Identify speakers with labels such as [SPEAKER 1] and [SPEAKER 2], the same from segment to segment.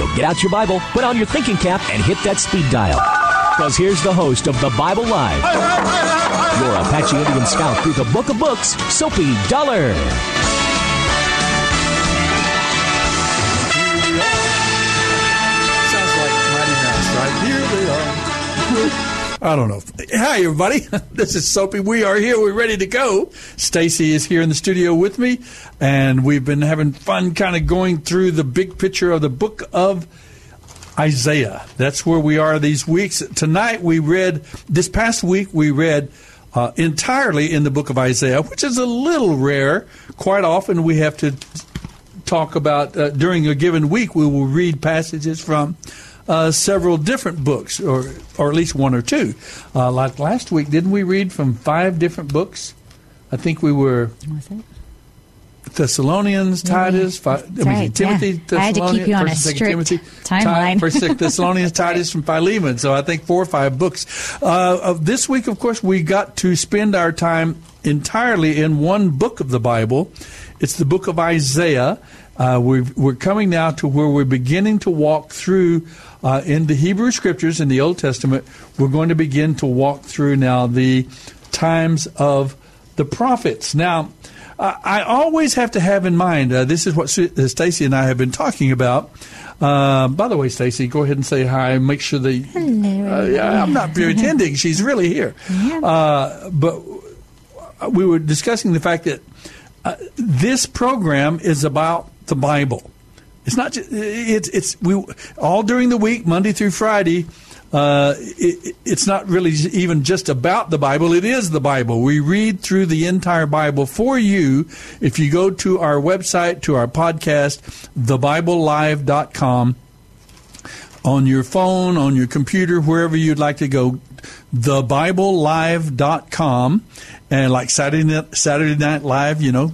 [SPEAKER 1] So get out your Bible, put on your thinking cap, and hit that speed dial. Because here's the host of the Bible Live, your Apache Indian scout through the Book of Books, Soapy Dollar.
[SPEAKER 2] I don't know. Hi, everybody. This is Soapy. We are here. We're ready to go. Stacy is here in the studio with me, and we've been having fun kind of going through the big picture of the book of Isaiah. That's where we are these weeks. Tonight we read, this past week we read uh, entirely in the book of Isaiah, which is a little rare. Quite often we have to talk about, uh, during a given week, we will read passages from uh, several different books, or, or at least one or two. Uh, like last week, didn't we read from five different books? I think we were
[SPEAKER 3] Was it?
[SPEAKER 2] Thessalonians, Titus, fi- I mean,
[SPEAKER 3] right,
[SPEAKER 2] Timothy,
[SPEAKER 3] yeah. I had to keep you on a strict
[SPEAKER 2] Timothy,
[SPEAKER 3] timeline.
[SPEAKER 2] Ti- First Thessalonians, Titus, and Philemon. So I think four or five books. Uh, of this week, of course, we got to spend our time entirely in one book of the Bible. It's the book of Isaiah. Uh, we're, we're coming now to where we're beginning to walk through uh, in the Hebrew Scriptures in the Old Testament. We're going to begin to walk through now the times of the prophets. Now, uh, I always have to have in mind uh, this is what uh, Stacy and I have been talking about. Uh, by the way, Stacy, go ahead and say hi. Make sure that
[SPEAKER 3] Hello.
[SPEAKER 2] Uh, I'm not pretending; she's really here. Uh, but we were discussing the fact that uh, this program is about the Bible. It's not. Just, it's it's we all during the week, Monday through Friday. Uh, it, it's not really even just about the Bible. It is the Bible. We read through the entire Bible for you. If you go to our website, to our podcast, thebiblelive.com, on your phone, on your computer, wherever you'd like to go, thebiblelive.com, and like Saturday Night, Saturday Night Live, you know,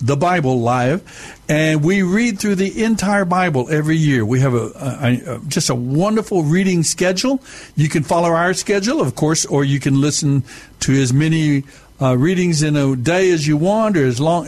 [SPEAKER 2] the Bible Live, and we read through the entire Bible every year. We have a, a, a just a wonderful reading schedule. You can follow our schedule, of course, or you can listen to as many uh, readings in a day as you want, or as long.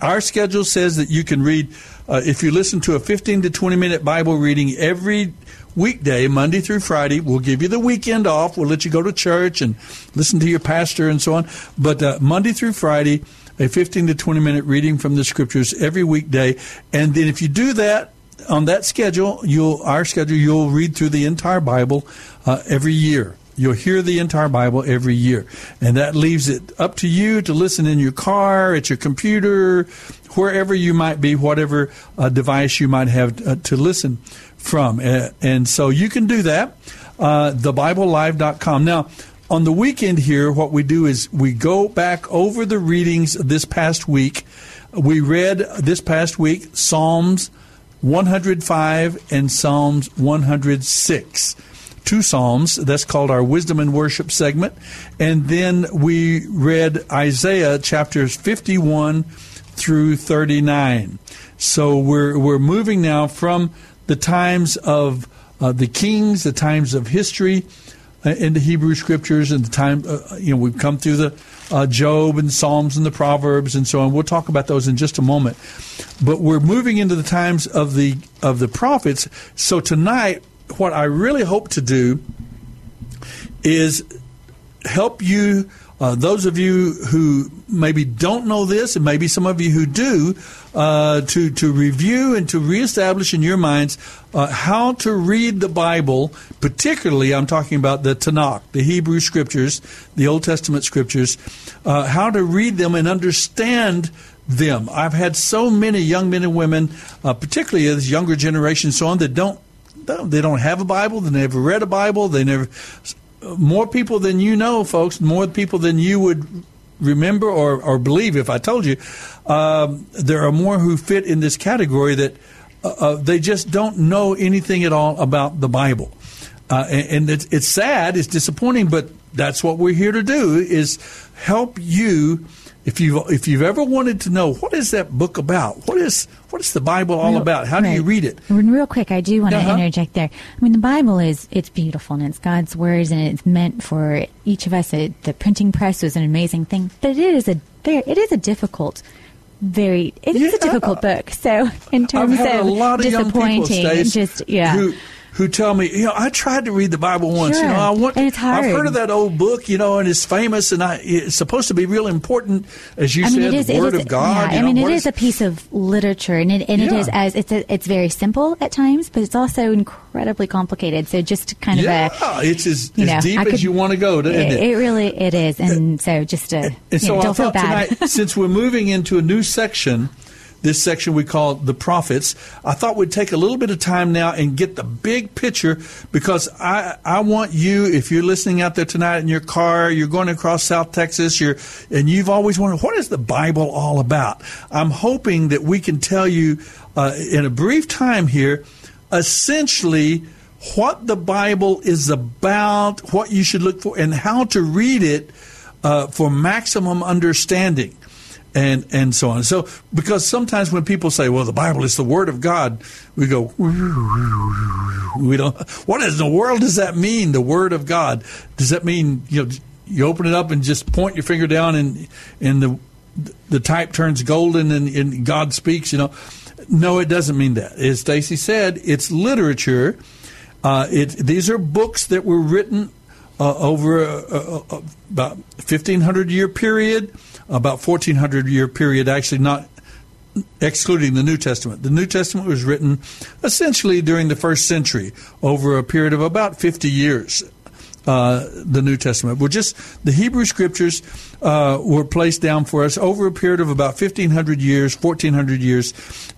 [SPEAKER 2] Our schedule says that you can read uh, if you listen to a 15 to 20 minute Bible reading every weekday, Monday through Friday. We'll give you the weekend off. We'll let you go to church and listen to your pastor and so on. But uh, Monday through Friday, a 15 to 20 minute reading from the scriptures every weekday. And then if you do that on that schedule, you'll our schedule, you'll read through the entire Bible uh, every year. You'll hear the entire Bible every year. And that leaves it up to you to listen in your car, at your computer, wherever you might be, whatever uh, device you might have uh, to listen from. Uh, and so you can do that. Uh, TheBibleLive.com. Now, on the weekend here, what we do is we go back over the readings this past week. We read this past week Psalms 105 and Psalms 106 two psalms. That's called our wisdom and worship segment. And then we read Isaiah chapters 51 through 39. So we're we're moving now from the times of uh, the kings, the times of history in the Hebrew scriptures, and the time uh, you know we've come through the uh, Job and Psalms and the Proverbs and so on. We'll talk about those in just a moment. But we're moving into the times of the of the prophets. So tonight what I really hope to do is help you, uh, those of you who maybe don't know this, and maybe some of you who do, uh, to to review and to reestablish in your minds uh, how to read the Bible. Particularly, I'm talking about the Tanakh, the Hebrew Scriptures, the Old Testament Scriptures, uh, how to read them and understand them. I've had so many young men and women, uh, particularly this younger generation, so on, that don't they don't have a Bible. They never read a Bible. They never. More people than you know, folks. More people than you would remember or, or believe if I told you. Um, there are more who fit in this category that uh, uh, they just don't know anything at all about the Bible. Uh, and, and it's, it's sad, it's disappointing, but that's what we're here to do is help you if you if you've ever wanted to know what is that book about, what is what is the Bible all
[SPEAKER 3] Real-
[SPEAKER 2] about? How do you read it?
[SPEAKER 3] Real quick, I do want
[SPEAKER 2] Uh-huh.
[SPEAKER 3] to interject there. I mean, the Bible is it's beautiful and it's God's words and it's meant for each of us. It, the printing press was an amazing thing, but it is a very it is a difficult. Very, it is
[SPEAKER 2] Yeah.
[SPEAKER 3] a difficult book. So, in terms of
[SPEAKER 2] a lot of young people,
[SPEAKER 3] disappointing,
[SPEAKER 2] Stace,
[SPEAKER 3] just yeah,
[SPEAKER 2] who who tell me, you know, I tried to read the Bible once. You know, I want.
[SPEAKER 3] And it's hard.
[SPEAKER 2] I've heard of that old book, you know, and it's famous, and I, it's supposed to be real important, as you
[SPEAKER 3] I mean,
[SPEAKER 2] said,
[SPEAKER 3] it is.
[SPEAKER 2] the Word
[SPEAKER 3] is-
[SPEAKER 2] of God.
[SPEAKER 3] Yeah, I
[SPEAKER 2] know,
[SPEAKER 3] mean, it
[SPEAKER 2] what
[SPEAKER 3] is a piece of literature, and it and it
[SPEAKER 2] Yeah.
[SPEAKER 3] is as it's a, it's very simple at times, but it's also incredibly complicated. So just kind of
[SPEAKER 2] yeah,
[SPEAKER 3] a
[SPEAKER 2] it's as,
[SPEAKER 3] you
[SPEAKER 2] as deep
[SPEAKER 3] I
[SPEAKER 2] as you want to go, isn't
[SPEAKER 3] it,
[SPEAKER 2] it?
[SPEAKER 3] it really it is, and so just to
[SPEAKER 2] And so
[SPEAKER 3] know, don't feel bad.
[SPEAKER 2] tonight, since we're moving into a new section, this section we call the prophets, I thought we'd take a little bit of time now and get the big picture because I I want you, if you're listening out there tonight in your car, you're going across South Texas, you're and you've always wondered what is the Bible all about. I'm hoping that we can tell you uh, in a brief time here, essentially what the Bible is about, what you should look for, and how to read it uh, for maximum understanding. And and so on. So because sometimes when people say, "Well, the Bible is the Word of God," we go, "We don't." What in the world does that mean? The Word of God? Does that mean you know you open it up and just point your finger down and and the the type turns golden and, and God speaks? You know, no, it doesn't mean that. As Stacy said, it's literature. Uh, it, these are books that were written uh, over about 1500 year period, about 1400 year period, actually not excluding the New Testament. The New Testament was written essentially during the first century over a period of about 50 years. Uh, the New Testament. Well, just the Hebrew Scriptures uh, were placed down for us over a period of about 1,500 years, 1,400 years,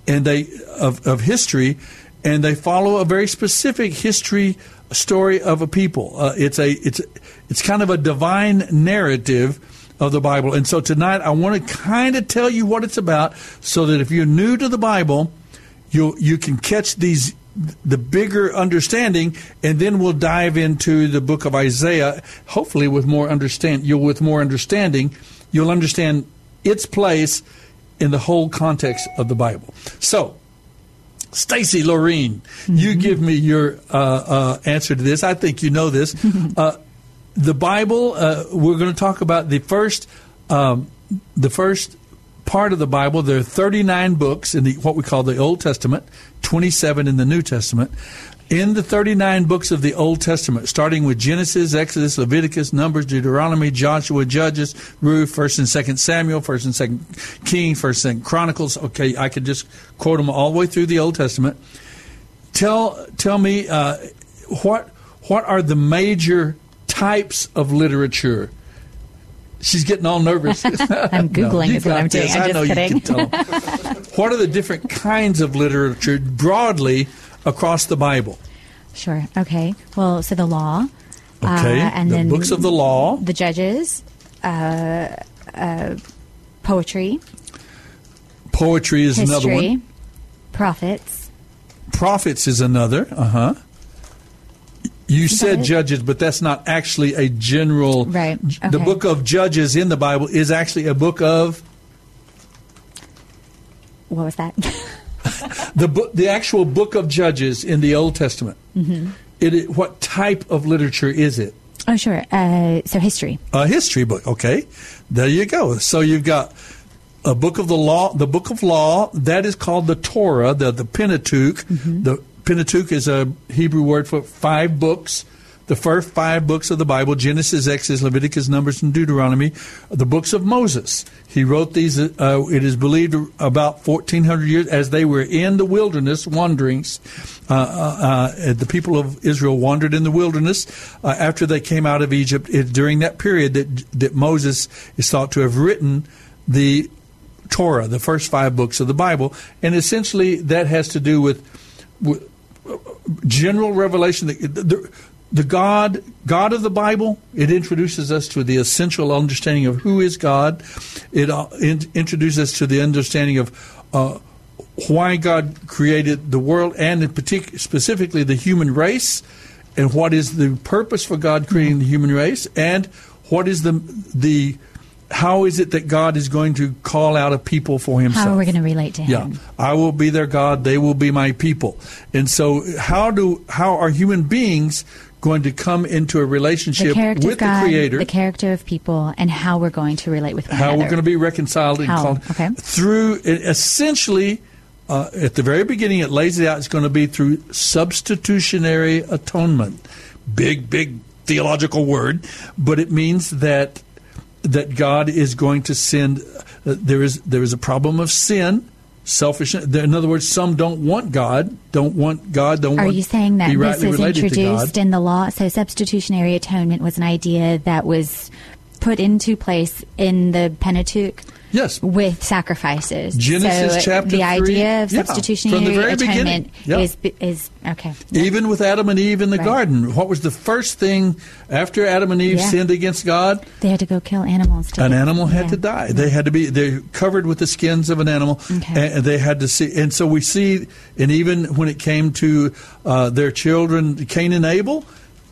[SPEAKER 2] and they of, of history, and they follow a very specific history story of a people. Uh, it's a it's it's kind of a divine narrative of the Bible. And so tonight I want to kind of tell you what it's about so that if you're new to the Bible, you you can catch these the bigger understanding and then we'll dive into the book of Isaiah hopefully with more understand you'll with more understanding you'll understand its place in the whole context of the Bible. So, Stacy Lorene, you give me your uh, uh, answer to this. I think you know this. Uh, the Bible. Uh, we're going to talk about the first, um, the first part of the Bible. There are 39 books in the what we call the Old Testament, 27 in the New Testament. In the 39 books of the Old Testament, starting with Genesis, Exodus, Leviticus, Numbers, Deuteronomy, Joshua, Judges, Ruth, First and Second Samuel, First and Second Kings, First and Chronicles. Okay, I could just quote them all the way through the Old Testament. Tell tell me uh, what what are the major types of literature? She's getting all nervous.
[SPEAKER 3] I'm Googling is what I'm doing.
[SPEAKER 2] this.
[SPEAKER 3] I'm just
[SPEAKER 2] know
[SPEAKER 3] kidding.
[SPEAKER 2] you can tell. what are the different kinds of literature broadly across the Bible?
[SPEAKER 3] Sure. Okay. Well, so the law.
[SPEAKER 2] Okay,
[SPEAKER 3] uh, and
[SPEAKER 2] the
[SPEAKER 3] then
[SPEAKER 2] books of the law.
[SPEAKER 3] the judges, uh, uh, poetry,
[SPEAKER 2] Poetry is another one.
[SPEAKER 3] prophets.
[SPEAKER 2] Prophets is another. Uh huh. You said judges, but that's not actually a general.
[SPEAKER 3] Right,
[SPEAKER 2] The book of Judges in the Bible is actually a book of
[SPEAKER 3] What was that?
[SPEAKER 2] the book, the actual book of Judges in the Old Testament. Mm-hmm. It, what type of literature is it?
[SPEAKER 3] oh, sure. Uh, so history.
[SPEAKER 2] A history book. Okay, there you go. So you've got a book of the law. The book of law that is called the Torah, the the Pentateuch. The Pentateuch is a Hebrew word for five books. The first five books of the Bible Genesis, Exodus, Leviticus, Numbers, and Deuteronomy, the books of Moses. He wrote these, uh, it is believed, about 1,400 years as they were in the wilderness wanderings. Uh, uh, uh, the people of Israel wandered in the wilderness uh, after they came out of Egypt. It, during that period, that, that Moses is thought to have written the Torah, the first five books of the Bible. And essentially, that has to do with general revelation. The, the, the God, God of the Bible, it introduces us to the essential understanding of who is God. It uh, in, introduces us to the understanding of uh, why God created the world and in particular, specifically the human race, and what is the purpose for God creating the human race, and what is the the how is it that God is going to call out a people for Himself?
[SPEAKER 3] How are we going to relate to him? Yeah?
[SPEAKER 2] I will be their God; they will be my people. And so, how do how are human beings going to come into a relationship
[SPEAKER 3] character
[SPEAKER 2] with
[SPEAKER 3] God,
[SPEAKER 2] the Creator?
[SPEAKER 3] the character of people, and how we're going to relate with one
[SPEAKER 2] how
[SPEAKER 3] another.
[SPEAKER 2] we're going to be reconciled and
[SPEAKER 3] How?
[SPEAKER 2] called
[SPEAKER 3] Okay.
[SPEAKER 2] through essentially uh, at the very beginning it lays it out it's going to be through substitutionary atonement big big theological word but it means that that God is going to send uh, there is there is a problem of sin selfishness in other words some don't want God don't want God don't want.
[SPEAKER 3] Are
[SPEAKER 2] want
[SPEAKER 3] you saying that this
[SPEAKER 2] rightly
[SPEAKER 3] was
[SPEAKER 2] related to
[SPEAKER 3] introduced in the law? So substitutionary atonement was an idea that was put into place in the Pentateuch
[SPEAKER 2] yes
[SPEAKER 3] with sacrifices.
[SPEAKER 2] Genesis
[SPEAKER 3] so
[SPEAKER 2] chapter
[SPEAKER 3] the idea of
[SPEAKER 2] yeah, from the
[SPEAKER 3] substitutionary
[SPEAKER 2] very beginning,
[SPEAKER 3] atonement
[SPEAKER 2] yeah.
[SPEAKER 3] is is okay.
[SPEAKER 2] Even with Adam and Eve in the
[SPEAKER 3] Right.
[SPEAKER 2] garden, what was the first thing after Adam and Eve
[SPEAKER 3] Yeah.
[SPEAKER 2] sinned against God?
[SPEAKER 3] They had to go kill animals. To
[SPEAKER 2] An animal had
[SPEAKER 3] yeah.
[SPEAKER 2] to die. They had to be they're covered with the skins of an animal,
[SPEAKER 3] Okay.
[SPEAKER 2] and they had to see. And so we see, and even when it came to uh, their children, Cain and Abel,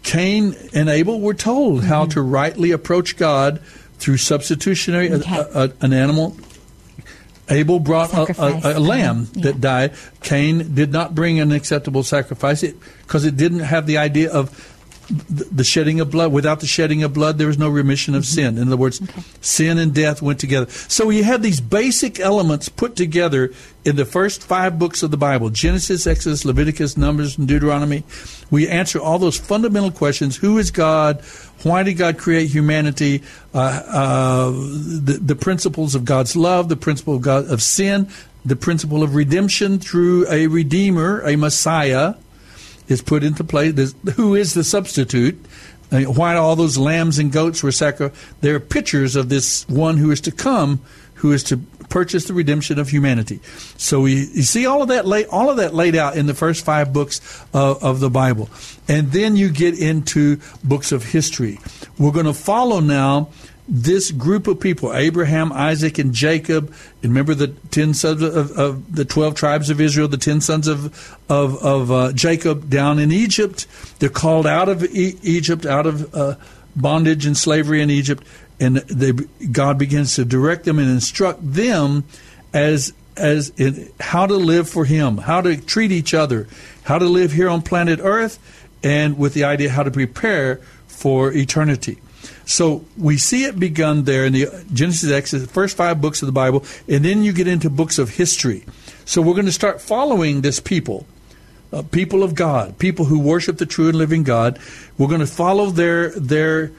[SPEAKER 2] Cain and Abel were told how
[SPEAKER 3] Mm-hmm.
[SPEAKER 2] to rightly approach God through substitutionary
[SPEAKER 3] Okay.
[SPEAKER 2] a, a, an animal. Abel brought a, a, lamb
[SPEAKER 3] Yeah.
[SPEAKER 2] that died. Cain did not bring an acceptable sacrifice because it, didn't have the idea of the shedding of blood. Without the shedding of blood, there was no remission of mm-hmm. sin. In other words, sin and death went together. So you have these basic elements put together in the first five books of the Bible Genesis, Exodus, Leviticus, Numbers, and Deuteronomy. We answer all those fundamental questions Who is God? Why did God create humanity? Uh, uh, the, the principles of God's love, the principle of, God, of sin, the principle of redemption through a Redeemer, a Messiah is put into play. There's, who is the substitute? Uh, why all those lambs and goats were sacrificed? They're pictures of this one who is to come, who is to purchase the redemption of humanity. So we, you see all of that lay, all of that laid out in the first five books of, of the Bible, and then you get into books of history. We're going to follow now this group of people Abraham, Isaac, and Jacob. And remember the ten sons of, of the twelve tribes of Israel, the ten sons of of, of uh, Jacob down in Egypt. They're called out of e- Egypt, out of uh, bondage and slavery in Egypt, and they, God begins to direct them and instruct them as as in how to live for Him, how to treat each other, how to live here on planet Earth, and with the idea how to prepare for eternity. So we see it begun there in the Genesis, Exodus, the first five books of the Bible, and then you get into books of history. So we're going to start following this people, uh, people of God, people who worship the true and living God. We're going to follow their their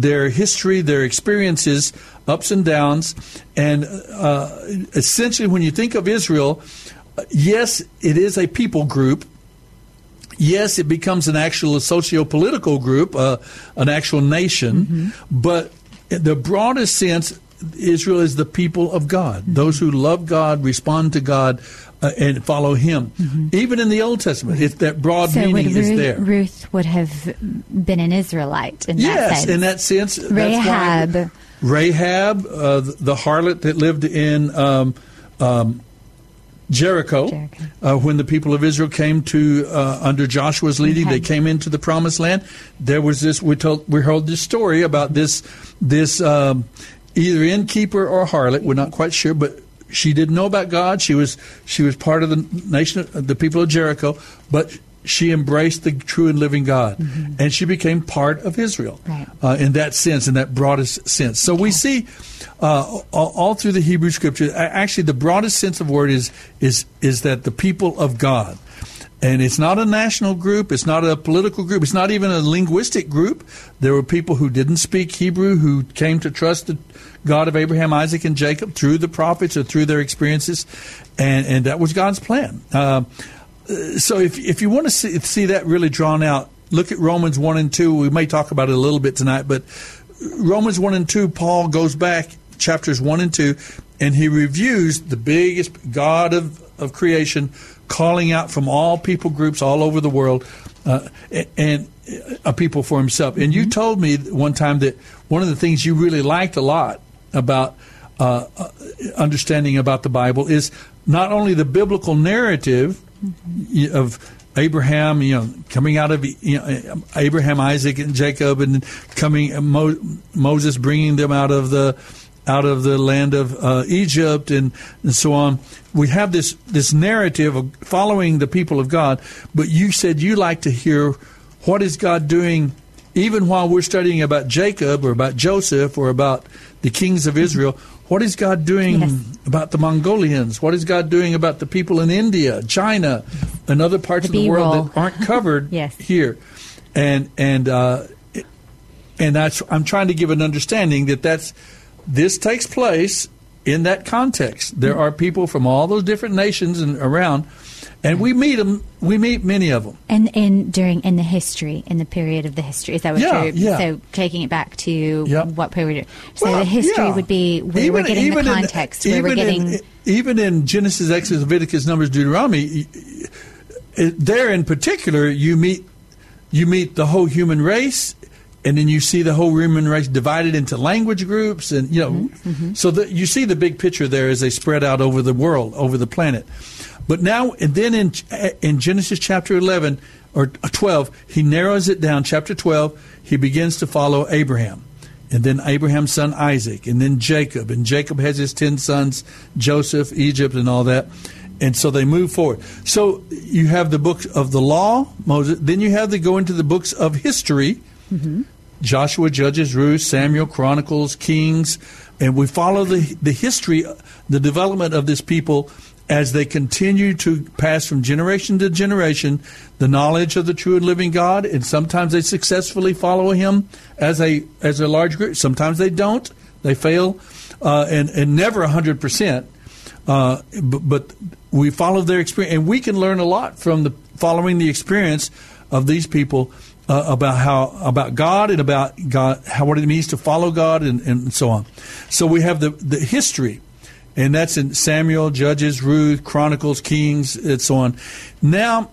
[SPEAKER 2] their history, their experiences, ups and downs, and uh, essentially, when you think of Israel, yes, it is a people group. Yes, it becomes an actual socio-political group, uh, an actual nation, but in the broadest sense, Israel is the people of God. Those who love God, respond to God, uh, and follow Him. Even in the Old Testament, if that broad
[SPEAKER 3] So
[SPEAKER 2] meaning is there.
[SPEAKER 3] Ruth would have been an Israelite in that
[SPEAKER 2] Yes,
[SPEAKER 3] sense.
[SPEAKER 2] in that sense.
[SPEAKER 3] Rahab.
[SPEAKER 2] Rahab, uh, the harlot that lived in um, um, Jericho,
[SPEAKER 3] Jericho.
[SPEAKER 2] Uh, when the people of Israel came to uh, under Joshua's leading,
[SPEAKER 3] Okay.
[SPEAKER 2] they came into the promised land. There was this. We told we heard this story about this this um, either innkeeper or harlot. We're not quite sure, but she didn't know about God. She was she was part of the nation, the people of Jericho, but she embraced the true and living God, and she became part of Israel
[SPEAKER 3] Right.
[SPEAKER 2] uh, in that sense, in that broadest sense. So we see uh, all, all through the Hebrew Scripture. Actually, the broadest sense of word is is is that the people of God. And it's not a national group. It's not a political group. It's not even a linguistic group. There were people who didn't speak Hebrew who came to trust the God of Abraham, Isaac, and Jacob through the prophets or through their experiences, and and that was God's plan. Uh, so if if you want to see, see that really drawn out, look at Romans one and two. We may talk about it a little bit tonight, but Romans one and two, Paul goes back chapters one and two, and he reviews the biggest God of of creation, calling out from all people groups all over the world, uh, and a people for himself. And you told me one time that one of the things you really liked a lot about uh, uh, understanding about the Bible is not only the biblical narrative mm-hmm. of Abraham, you know, coming out of you know, Abraham, Isaac, and Jacob, and coming Mo, Moses bringing them out of the out of the land of uh, Egypt, and, and so on. We have this this narrative of following the people of God. But you said you like to hear what is God doing, even while we're studying about Jacob or about Joseph or about the kings of Israel. What is God doing yes. about the Mongolians? What is God doing about the people in India, China, and other parts the of the world that aren't covered
[SPEAKER 3] yes.
[SPEAKER 2] here? And and uh, and that's I'm trying to give an understanding that that's this takes place in that context. There are people from all those different nations and around and we meet them. We meet many of them.
[SPEAKER 3] And in during in the history, in the period of the history, is that what
[SPEAKER 2] yeah,
[SPEAKER 3] you're?
[SPEAKER 2] Yeah.
[SPEAKER 3] So taking it back to
[SPEAKER 2] yep.
[SPEAKER 3] what period? So
[SPEAKER 2] well,
[SPEAKER 3] the history
[SPEAKER 2] yeah.
[SPEAKER 3] would be where even, we're getting the context.
[SPEAKER 2] In,
[SPEAKER 3] where we're getting
[SPEAKER 2] in, even in Genesis, Exodus, Leviticus, Numbers, Deuteronomy, there in particular, you meet you meet the whole human race and then you see the whole human race divided into language groups and you know mm-hmm, mm-hmm. so you see the big picture there as they spread out over the world over the planet but now, and then in in Genesis chapter eleven or twelve, he narrows it down. Chapter twelve, he begins to follow Abraham, and then Abraham's son Isaac, and then Jacob, and Jacob has his ten sons, Joseph, Egypt, and all that. And so they move forward. So you have the books of the law, Moses. Then you have to go into the books of history. Mm-hmm. Joshua, Judges, Ruth, Samuel, Chronicles, Kings, and we follow the the history, the development of this people as they continue to pass from generation to generation the knowledge of the true and living God, and sometimes they successfully follow Him as a as a large group. Sometimes they don't; they fail, uh, and and never hundred uh, percent. But, we follow their experience, and we can learn a lot from the following the experience of these people uh, about how about God and about God, how what it means to follow God, and, and so on. So we have the the history and that's in Samuel, Judges, Ruth, Chronicles, Kings, and so on. Now,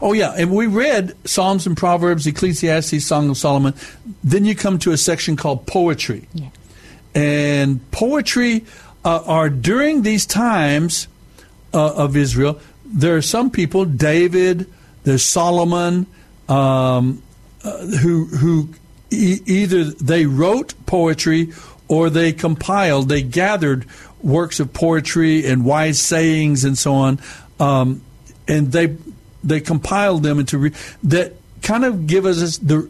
[SPEAKER 2] oh yeah, and we read Psalms and Proverbs, Ecclesiastes, Song of Solomon. Then you come to a section called poetry,
[SPEAKER 3] yeah.
[SPEAKER 2] and poetry uh, are during these times uh, of Israel. There are some people, David, there's Solomon, um, uh, who who e- either they wrote poetry or they compiled, they gathered works of poetry and wise sayings and so on, um, and they they compiled them into re- that kind of give us the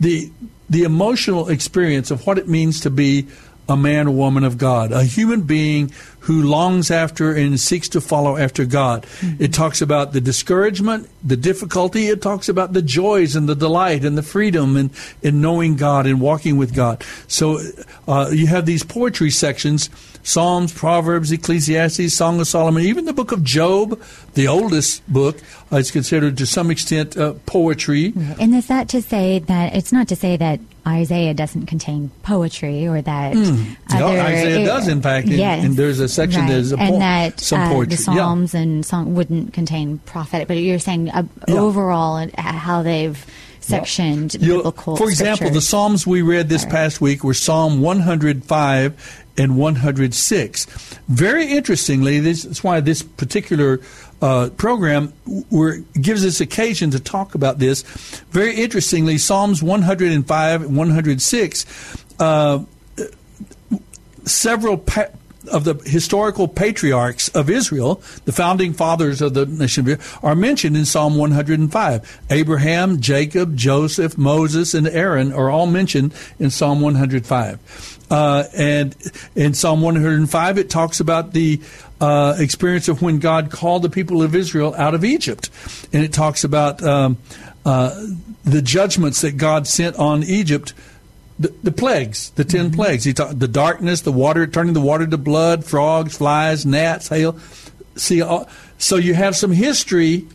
[SPEAKER 2] the the emotional experience of what it means to be a man or woman of God, a human being who longs after and seeks to follow after God. Mm-hmm. It talks about the discouragement, the difficulty. It talks about the joys and the delight and the freedom in, in knowing God and walking with God. So uh, you have these poetry sections Psalms, Proverbs, Ecclesiastes, Song of Solomon, even the book of Job, the oldest book, uh, is considered to some extent uh, poetry.
[SPEAKER 3] And is that to say that it's not to say that Isaiah doesn't contain poetry or that
[SPEAKER 2] mm. no, Isaiah it, does in fact and,
[SPEAKER 3] yes,
[SPEAKER 2] and there's a section
[SPEAKER 3] right.
[SPEAKER 2] there's a
[SPEAKER 3] and
[SPEAKER 2] po-
[SPEAKER 3] that
[SPEAKER 2] some
[SPEAKER 3] uh,
[SPEAKER 2] poetry
[SPEAKER 3] the Psalms
[SPEAKER 2] yeah.
[SPEAKER 3] and song wouldn't contain prophetic but you're saying uh, yeah. overall uh, how they've sectioned
[SPEAKER 2] yeah.
[SPEAKER 3] biblical
[SPEAKER 2] For example,
[SPEAKER 3] scriptures.
[SPEAKER 2] the Psalms we read this past week were Psalm 105 and 106. Very interestingly, this is why this particular uh, program where gives us occasion to talk about this. Very interestingly, Psalms 105 and 106, uh, several pa- of the historical patriarchs of Israel, the founding fathers of the nation of Israel, are mentioned in Psalm 105. Abraham, Jacob, Joseph, Moses, and Aaron are all mentioned in Psalm 105. Uh, and in Psalm 105, it talks about the uh, experience of when God called the people of Israel out of Egypt. And it talks about um, uh, the judgments that God sent on Egypt. The, the plagues, the 10 mm-hmm. plagues. He talked the darkness, the water, turning the water to blood, frogs, flies, gnats, hail. See, uh, so you have some history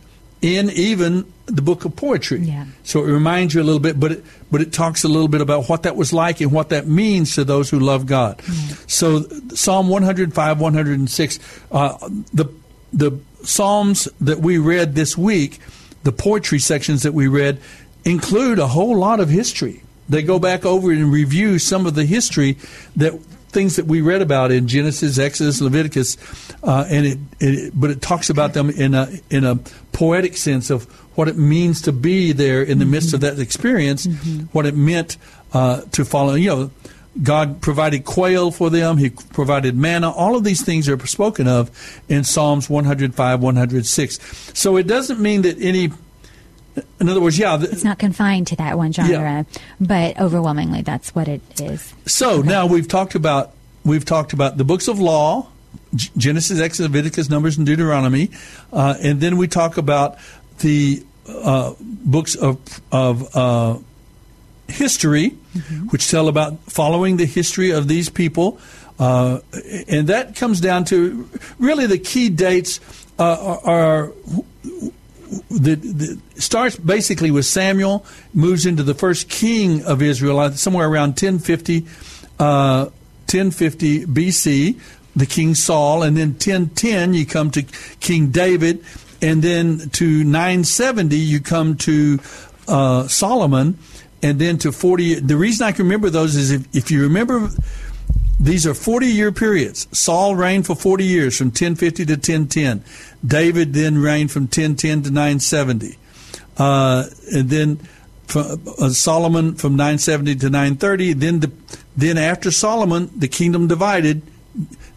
[SPEAKER 2] in even the book of poetry.
[SPEAKER 3] Yeah.
[SPEAKER 2] So it reminds you a little bit, but it, but it talks a little bit about what that was like and what that means to those who love God. Mm-hmm. So Psalm 105, 106, uh, the the psalms that we read this week, the poetry sections that we read, include a whole lot of history. They go back over and review some of the history that things that we read about in Genesis, Exodus, Leviticus, uh, and it, it, but it talks about them in a in a poetic sense of what it means to be there in the mm-hmm. midst of that experience, mm-hmm. what it meant uh, to follow. You know, God provided quail for them. He provided manna. All of these things are spoken of in Psalms 105, 106. So it doesn't mean that any in other words, yeah,
[SPEAKER 3] it's not confined to that one genre, yeah. but overwhelmingly, that's what it is.
[SPEAKER 2] So okay. now we've talked about we've talked about the books of law, Genesis, Exodus, Leviticus, Numbers, and Deuteronomy, uh, and then we talk about the uh, books of of uh, history, mm-hmm. which tell about following the history of these people. Uh, and that comes down to really the key dates uh, are, are the, the, starts basically with Samuel, moves into the first king of Israel uh, somewhere around 1050, uh, 1050 BC, the King Saul, and then 1010 you come to King David, and then to 970 you come to uh, Solomon, and then to 40. The reason I can remember those is if, if you remember these are 40 year periods. Saul reigned for 40 years from 1050 to 1010. David then reigned from 1010 to 970. Uh, and then from, uh, Solomon from 970 to 930. Then, the, then after Solomon, the kingdom divided.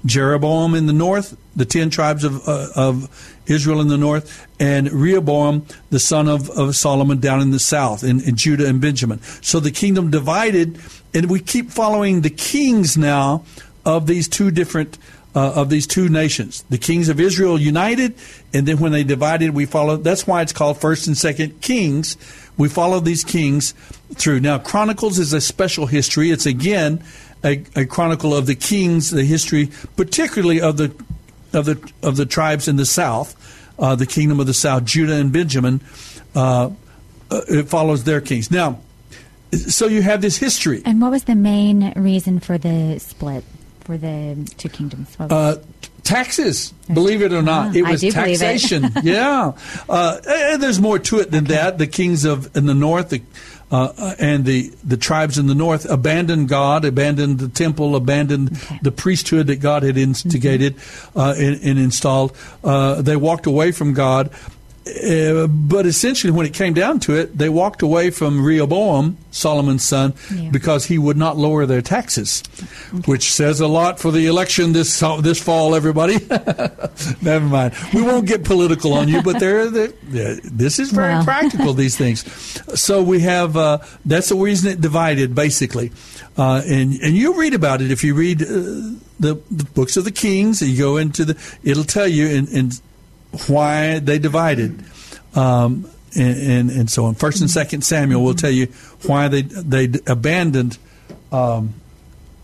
[SPEAKER 2] Jeroboam in the north, the ten tribes of, uh, of Israel in the north, and Rehoboam, the son of, of Solomon, down in the south, in, in Judah and Benjamin. So the kingdom divided, and we keep following the kings now of these two different uh, of these two nations. The kings of Israel united, and then when they divided, we follow. That's why it's called First and Second Kings. We follow these kings through. Now, Chronicles is a special history. It's again a, a chronicle of the kings, the history, particularly of the of the of the tribes in the south, uh, the kingdom of the south, Judah and Benjamin. Uh, uh it follows their kings. Now, so you have this history.
[SPEAKER 3] And what was the main reason for the split for the two kingdoms?
[SPEAKER 2] Uh, taxes, believe it or not, ah, it was taxation. It. yeah, uh, and there's more to it than okay. that. The kings of in the north, the uh, and the, the tribes in the north abandoned God, abandoned the temple, abandoned okay. the priesthood that God had instigated mm-hmm. uh, and, and, installed. Uh, they walked away from God. Uh, but essentially, when it came down to it, they walked away from Rehoboam, Solomon's son, yeah. because he would not lower their taxes, okay. which says a lot for the election this this fall. Everybody, never mind. We won't get political on you, but there, this is very practical. These things. So we have uh, that's the reason it divided, basically, uh, and and you read about it if you read uh, the, the books of the Kings. You go into the, it'll tell you in, in why they divided. Um, and, and, and, so on. First and Second Samuel will tell you why they they abandoned um,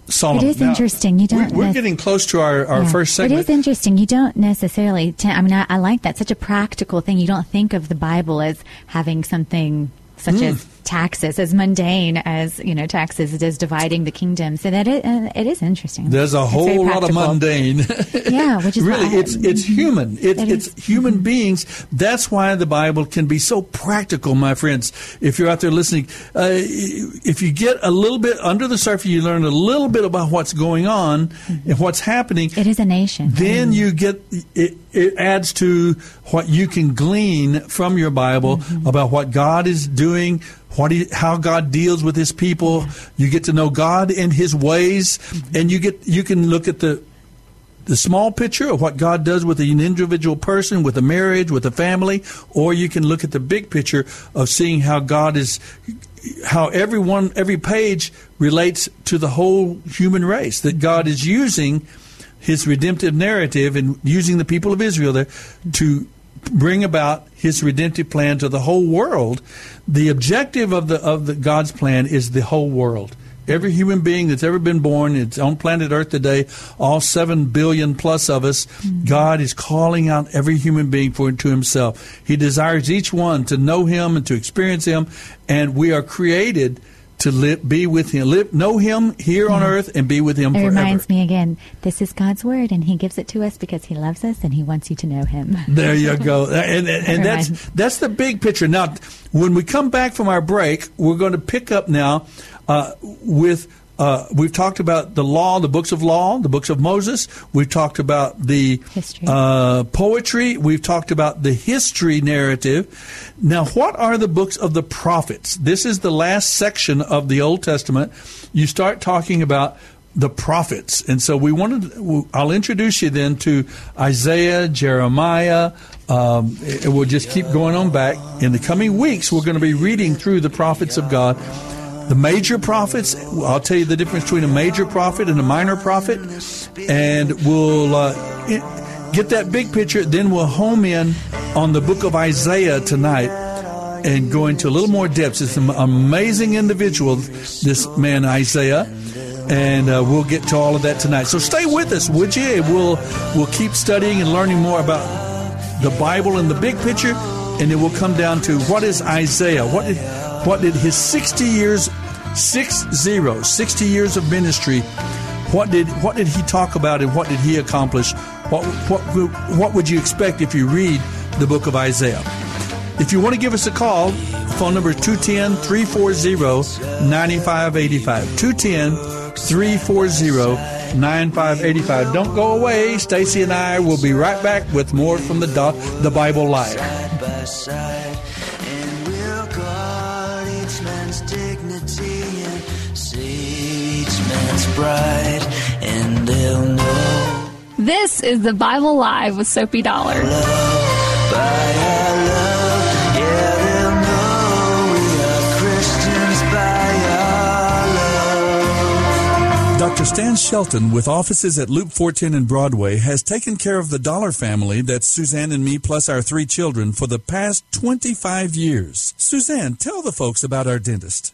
[SPEAKER 2] Solomon.
[SPEAKER 3] It is now, interesting. You don't.
[SPEAKER 2] We're, we're getting close to our, our yeah. first segment.
[SPEAKER 3] It is interesting. You don't necessarily. T- I mean, I, I like that. Such a practical thing. You don't think of the Bible as having something such mm. as taxes, as mundane as you know taxes, as dividing the kingdom. So that it, uh, it is interesting.
[SPEAKER 2] There's a whole lot of mundane.
[SPEAKER 3] yeah, which is
[SPEAKER 2] really it's it's human. It, it it's is. human mm-hmm. beings. That's why the Bible can be so practical, my friends. If you're out there listening, uh, if you get a little bit under the surface, you learn a little bit about what's going on mm-hmm. and what's happening.
[SPEAKER 3] It is a nation.
[SPEAKER 2] Then mm. you get it. It adds to what you can glean from your Bible mm-hmm. about what God is doing, what he, how God deals with His people. You get to know God and His ways, and you get you can look at the the small picture of what God does with an individual person, with a marriage, with a family, or you can look at the big picture of seeing how God is, how everyone, every page relates to the whole human race. That God is using His redemptive narrative and using the people of Israel there to bring about his redemptive plan to the whole world. The objective of the of the God's plan is the whole world. Every human being that's ever been born, it's on planet Earth today, all seven billion plus of us, mm-hmm. God is calling out every human being for to Himself. He desires each one to know Him and to experience Him, and we are created to live, be with Him, live, know Him here on earth, and be with Him.
[SPEAKER 3] It
[SPEAKER 2] forever.
[SPEAKER 3] reminds me again. This is God's word, and He gives it to us because He loves us and He wants you to know Him.
[SPEAKER 2] There you go, and, and, and that's that's the big picture. Now, when we come back from our break, we're going to pick up now uh, with uh, we've talked about the law, the books of law, the books of Moses. We've talked about the uh, poetry. We've talked about the history narrative. Now, what are the books of the prophets? This is the last section of the Old Testament. You start talking about the prophets. And so we wanted, I'll introduce you then to Isaiah, Jeremiah. Um, we'll just keep going on back. In the coming weeks, we're going to be reading through the prophets of God. The major prophets, I'll tell you the difference between a major prophet and a minor prophet. And we'll uh, get that big picture. Then we'll home in on the book of Isaiah tonight and go into a little more depth. It's an amazing individual, this man Isaiah and uh, we'll get to all of that tonight. So stay with us, would you? We'll we'll keep studying and learning more about the Bible and the big picture, and then we'll come down to what is Isaiah? What did what did his sixty years, six zero, 60 years of ministry? What did what did he talk about, and what did he accomplish? What what what would you expect if you read the book of Isaiah? If you want to give us a call, phone number is 210 340 9585. 210 340 9585. Don't go away. Stacy and I will be right back with more from the, the Bible Live.
[SPEAKER 4] This is the Bible Live with Soapy Dollar.
[SPEAKER 5] Dr. Stan Shelton, with offices at Loop 410 and Broadway, has taken care of the Dollar family, that's Suzanne and me plus our three children, for the past 25 years. Suzanne, tell the folks about our dentist.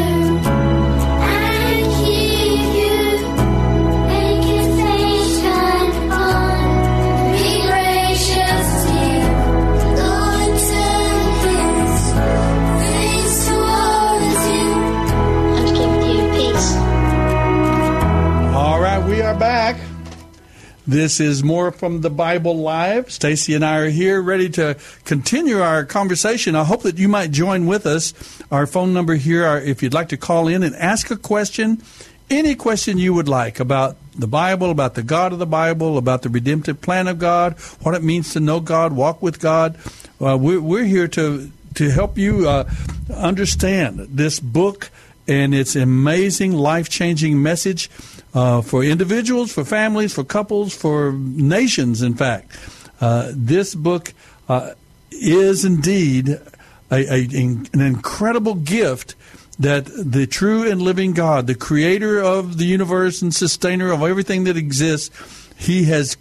[SPEAKER 2] This is more from the Bible Live. Stacy and I are here ready to continue our conversation. I hope that you might join with us. Our phone number here, are, if you'd like to call in and ask a question, any question you would like about the Bible, about the God of the Bible, about the redemptive plan of God, what it means to know God, walk with God. Uh, we're, we're, here to to help you uh, understand this book and its amazing life changing message uh, for individuals, for families, for couples, for nations, in fact. Uh, this book uh, is indeed a, a, an incredible gift that the true and living God, the creator of the universe and sustainer of everything that exists, he has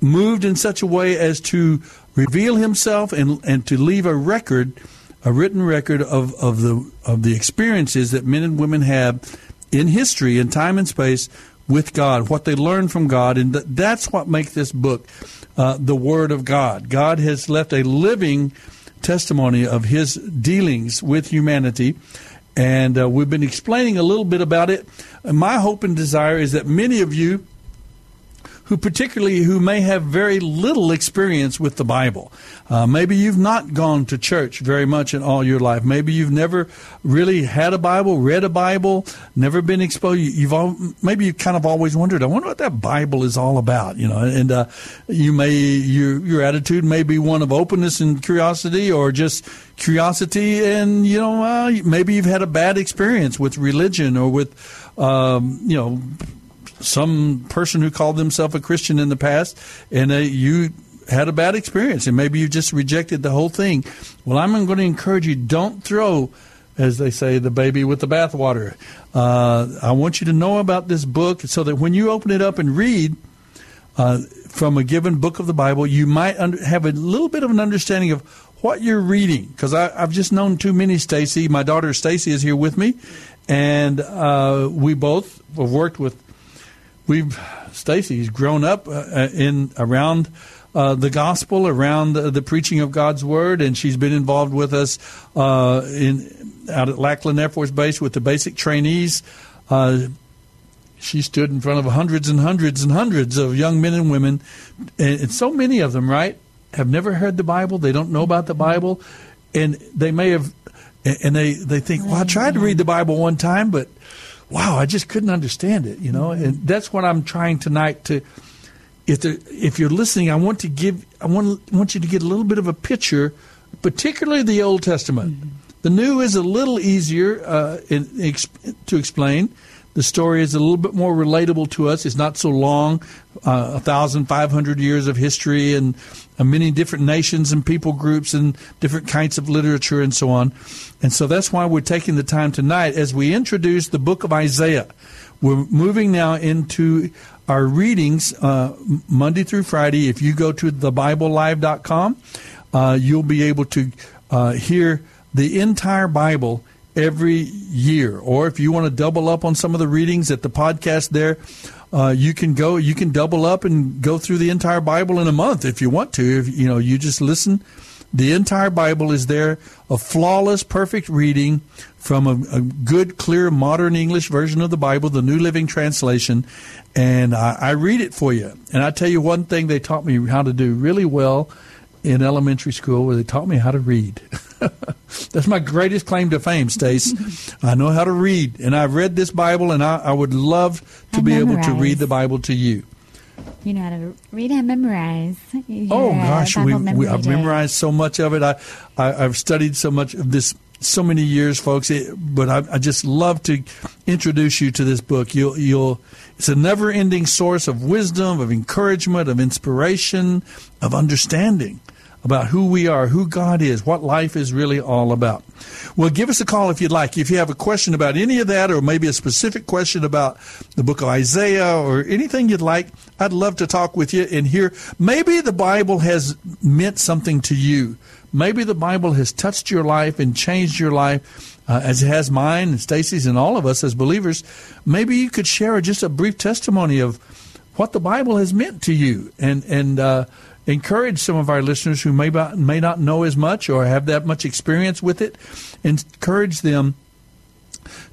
[SPEAKER 2] moved in such a way as to reveal himself and, and to leave a record, a written record of, of the of the experiences that men and women have in history, in time and space, with God, what they learn from God, and th- that's what makes this book uh, the Word of God. God has left a living testimony of His dealings with humanity, and uh, we've been explaining a little bit about it. My hope and desire is that many of you who particularly who may have very little experience with the Bible. Uh, maybe you've not gone to church very much in all your life. Maybe you've never really had a Bible, read a Bible, never been exposed. You've all, maybe you kind of always wondered, I wonder what that Bible is all about, you know. And uh, you may your your attitude may be one of openness and curiosity, or just curiosity, and you know uh, maybe you've had a bad experience with religion or with um, you know some person who called themselves a Christian in the past, and uh, you had a bad experience, and maybe you just rejected the whole thing. Well, I'm going to encourage you: don't throw as they say, the baby with the bathwater. Uh, I want you to know about this book so that when you open it up and read uh, from a given book of the Bible, you might under, have a little bit of an understanding of what you're reading. Because I've just known too many, Stacy. My daughter Stacy is here with me, and uh, we both have worked with. We've Stacy's grown up uh, in around uh, the gospel, around the, the, preaching of God's word, and she's been involved with us uh, in out at Lackland Air Force Base with the basic trainees. Uh, she stood in front of hundreds and hundreds and hundreds of young men and women, and, and so many of them, right, have never heard the Bible. They don't know about the Bible, and they may have, and they they think, well, I tried to read the Bible one time, but wow, I just couldn't understand it, you know. And that's what I'm trying tonight to if there, if you're listening, I want to give I want want you to get a little bit of a picture, particularly the Old Testament. Mm-hmm. The New is a little easier uh, in, to explain. The story is a little bit more relatable to us. It's not so long, uh, 1,500 years of history and uh, many different nations and people groups and different kinds of literature and so on. And so that's why we're taking the time tonight as we introduce the book of Isaiah. We're moving now into our readings uh, Monday through Friday. If you go to thebiblelive.com, uh, you'll be able to uh, hear the entire Bible every year. Or if you want to double up on some of the readings at the podcast there, uh, you can go. You can double up and go through the entire Bible in a month if you want to. If you know, you just listen. The entire Bible is there, a flawless, perfect reading from a, a, good, clear, modern English version of the Bible, the New Living Translation, and I, I read it for you. And I tell you one thing they taught me how to do really well in elementary school, where they taught me how to read. That's my greatest claim to fame, Stace. I know how to read, and I've read this Bible, and I, I would love to
[SPEAKER 3] I
[SPEAKER 2] be
[SPEAKER 3] memorize.
[SPEAKER 2] able to read the Bible to you.
[SPEAKER 3] You know how to read and memorize. You're
[SPEAKER 2] oh gosh, we, we, I've memorized so much of it. I, I have studied so much of this so many years, folks. It, but I, I, just love to introduce you to this book. You'll, you'll. It's a never-ending source of wisdom, of encouragement, of inspiration, of understanding about who we are, who God is, what life is really all about. Well, give us a call if you'd like. If you have a question about any of that, or maybe a specific question about the book of Isaiah, or anything you'd like, I'd love to talk with you and hear. Maybe the Bible has meant something to you. Maybe the Bible has touched your life and changed your life. Uh, as it has mine and Stacy's and all of us as believers, maybe you could share just a brief testimony of what the Bible has meant to you, and and uh, encourage some of our listeners who may may not know as much or have that much experience with it. Encourage them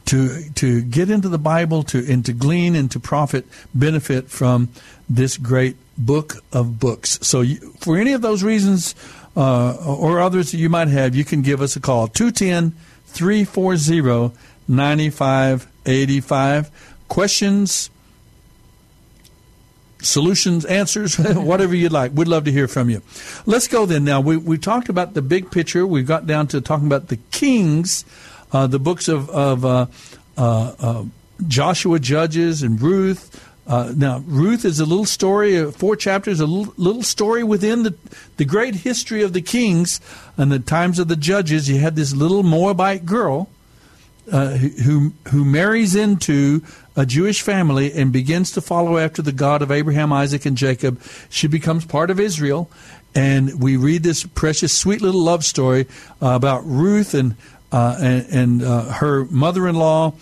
[SPEAKER 2] to to get into the Bible, to and to glean and to profit, benefit from this great book of books. So, you, for any of those reasons uh, or others that you might have, you can give us a call 210 340 9585. Questions, solutions, answers, whatever you'd like. We'd love to hear from you. Let's go then. Now, we, we talked about the big picture. We've got down to talking about the kings, uh, the books of, of uh, uh, uh Joshua, Judges, and Ruth. Uh, now, Ruth is a little story, uh, four chapters, a little, little, story within the, the great history of the kings and the times of the judges. You had this little Moabite girl who who marries into a Jewish family and begins to follow after the God of Abraham, Isaac, and Jacob. She becomes part of Israel, and we read this precious, sweet little love story uh, about Ruth and uh, and, and uh, her mother-in-law.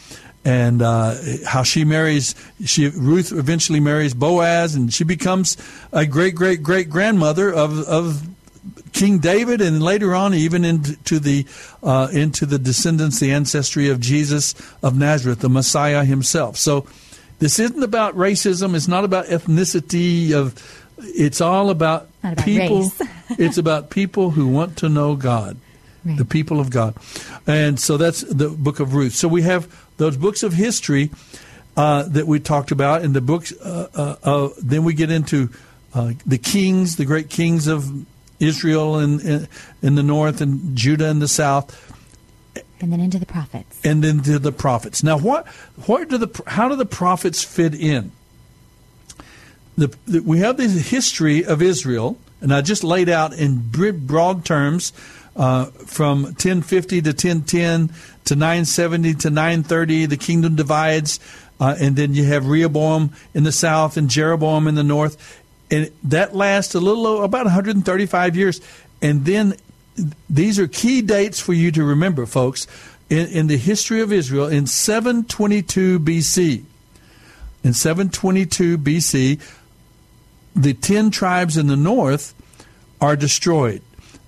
[SPEAKER 2] And uh, how she marries, she Ruth eventually marries Boaz, and she becomes a great great great grandmother of of King David, and later on even into the uh, into the descendants, the ancestry of Jesus of Nazareth, the Messiah himself. So this isn't about racism. It's not about ethnicity. Of it's all about,
[SPEAKER 3] about
[SPEAKER 2] people. it's about people who want to know God, right. the people of God, and so that's the book of Ruth. So we have those books of history uh, that we talked about, and the books. Uh, uh then we get into uh, the kings, the great kings of Israel in, in, in the north and Judah in the south.
[SPEAKER 3] And then into the prophets.
[SPEAKER 2] And then to the prophets. Now, what, what do the, how do the prophets fit in? The, the, we have the history of Israel, and I just laid out in broad terms uh, from 1050 to 1010 to 970 to 930. The kingdom divides, uh, and then you have Rehoboam in the south and Jeroboam in the north. And that lasts a little about 135 years. And then these are key dates for you to remember, folks, in, in the history of Israel in 722 BC. In 722 BC, the 10 tribes in the north are destroyed.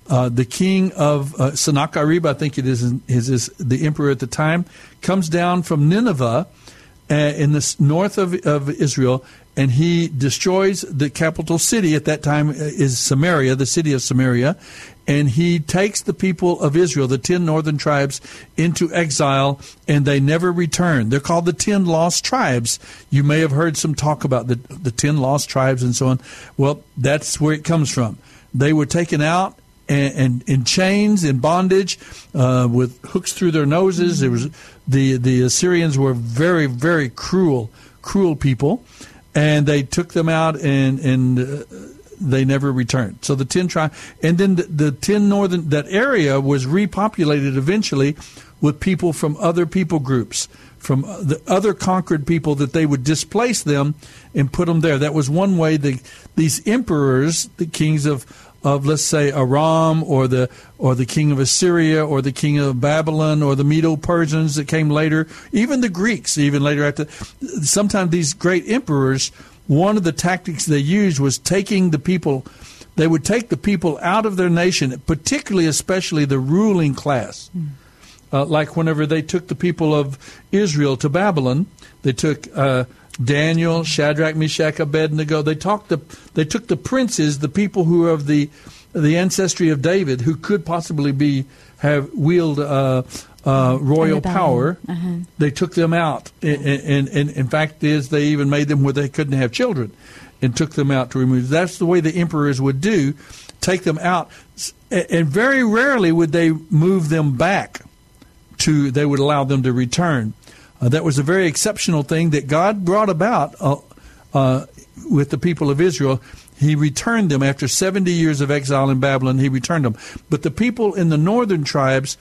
[SPEAKER 2] Uh, the king of uh, Sennacherib, I think it is, is, is, the emperor at the time, comes down from Nineveh uh, in the north of, of Israel, and he destroys the capital city at that time uh, is Samaria, the city of Samaria, and he takes the people of Israel, the ten northern tribes, into exile, and they never return. They're called the ten lost tribes. You may have heard some talk about the the ten lost tribes and so on. Well, that's where it comes from. They were taken out and in chains, in bondage, uh, with hooks through their noses. It was the the Assyrians were very very cruel cruel people, and they took them out and and. Uh, they never returned. So the ten tribe, and then the, the ten northern that area was repopulated eventually with people from other people groups, from the other conquered people that they would displace them and put them there. That was one way the these emperors, the kings of of let's say Aram or the or the king of Assyria or the king of Babylon or the Medo Persians that came later, even the Greeks, even later after. Sometimes these great emperors, one of the tactics they used was taking the people. They would take the people out of their nation, particularly, especially the ruling class. Mm. Uh, like whenever they took the people of Israel to Babylon, they took uh, Daniel, Shadrach, Meshach, Abednego. They talked the they took the princes, the people who are of the the ancestry of David, who could possibly be have wield uh, uh, royal power. Uh-huh. They took them out, and, and, and, in fact, is they even made them where they couldn't have children, and took them out to remove. That's the way the emperors would do, take them out, and very rarely would they move them back. To they would allow them to return. Uh, that was a very exceptional thing that God brought about uh, uh, with the people of Israel. He returned them after 70 years of exile in Babylon. He returned them. But the people in the northern tribes,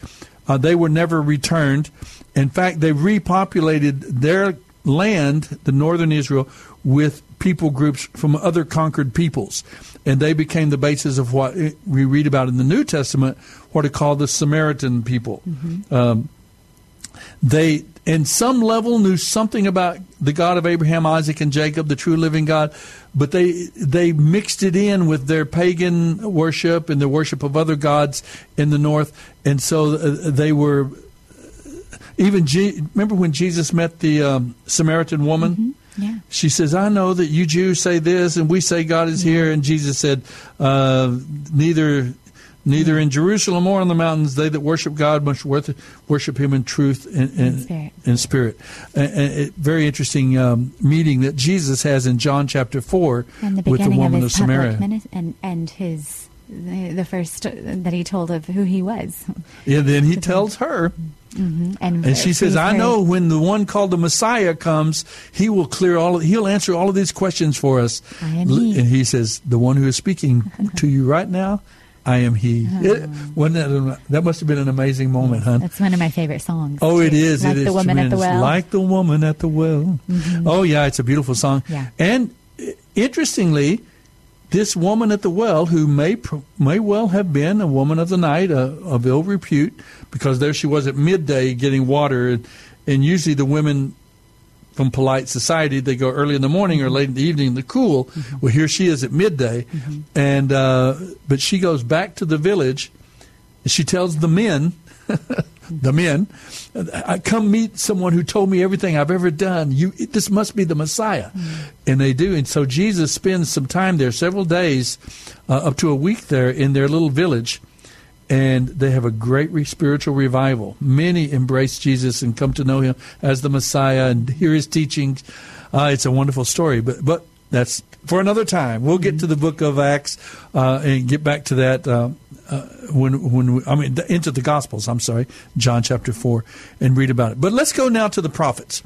[SPEAKER 2] uh, they were never returned. In fact, they repopulated their land, the northern Israel, with people groups from other conquered peoples. And they became the basis of what we read about in the New Testament, what are called the Samaritan people. Mm-hmm. Um, they in some level knew something about the God of Abraham, Isaac, and Jacob, the true living God, but they they mixed it in with their pagan worship and the worship of other gods in the north, and so uh, they were. Even G, remember when Jesus met the um, Samaritan woman?
[SPEAKER 3] Mm-hmm. Yeah.
[SPEAKER 2] She says, "I know that you Jews say this, and we say God is yeah. here." And Jesus said, uh, "Neither Neither in Jerusalem or on the mountains, they that worship God must worship Him in truth and, and, spirit. And spirit. A, very interesting um, meeting that Jesus has in John chapter four
[SPEAKER 3] the
[SPEAKER 2] with the woman
[SPEAKER 3] of,
[SPEAKER 2] of Samaria,
[SPEAKER 3] and and his the first that he told of who he was.
[SPEAKER 2] Yeah, then he tells her.
[SPEAKER 3] Mm-hmm. And,
[SPEAKER 2] and, she says, "I know when the one called the Messiah comes, he will clear all. He'll answer all of these questions for us."
[SPEAKER 3] And
[SPEAKER 2] he says, "The one who is speaking to you right now, I am He. Oh. It, that, that must have been an amazing moment, huh?
[SPEAKER 3] That's one of my favorite songs.
[SPEAKER 2] Oh, it is.
[SPEAKER 3] Like
[SPEAKER 2] it
[SPEAKER 3] the
[SPEAKER 2] is
[SPEAKER 3] woman
[SPEAKER 2] tremendous.
[SPEAKER 3] at the well.
[SPEAKER 2] Like the woman at the well.
[SPEAKER 3] Mm-hmm.
[SPEAKER 2] Oh, yeah, it's a beautiful song.
[SPEAKER 3] Yeah.
[SPEAKER 2] And interestingly, this woman at the well, who may may well have been a woman of the night, uh, of ill repute, because there she was at midday getting water, and, and usually the women from polite society. They go early in the morning or late in the evening in the cool. Mm-hmm. Well, here she is at midday, mm-hmm. and uh, but she goes back to the village. and She tells the men, the men, I come meet someone who told me everything I've ever done. You, this must be the Messiah, mm-hmm. and they do. And so Jesus spends some time there, several days, uh, up to a week there in their little village and they have a great spiritual revival. Many embrace Jesus and come to know him as the Messiah and hear his teachings. Uh, it's a wonderful story, but but that's for another time. We'll get to the book of Acts uh, and get back to that uh, uh when when we, I mean into the Gospels. I'm sorry, John chapter four, and read about it. But let's go now to the prophets.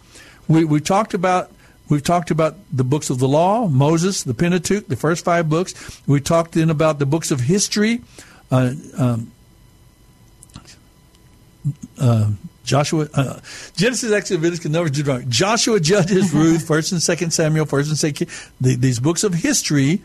[SPEAKER 2] We we talked about. We've talked about the books of the law, Moses, the Pentateuch, the first five books. We talked then about the books of history, uh, um, uh, Joshua, uh, Genesis, Exodus, Leviticus, Numbers, Deuteronomy, Joshua, Judges, Ruth, First and Second Samuel, First and Second, the, these books of history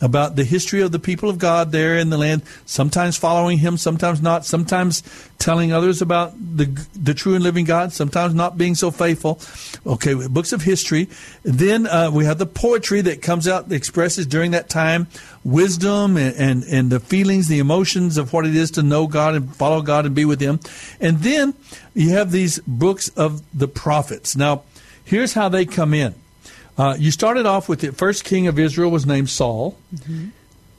[SPEAKER 2] about the history of the people of God there in the land, sometimes following Him, sometimes not, sometimes telling others about the the true and living God, sometimes not being so faithful. Okay, books of history. Then uh, we have the poetry that comes out, that expresses during that time wisdom and, and, and the feelings, the emotions of what it is to know God and follow God and be with Him. And then you have these books of the prophets. Now, here's how they come in. Uh, you started off with the first king of Israel was named Saul. Mm-hmm.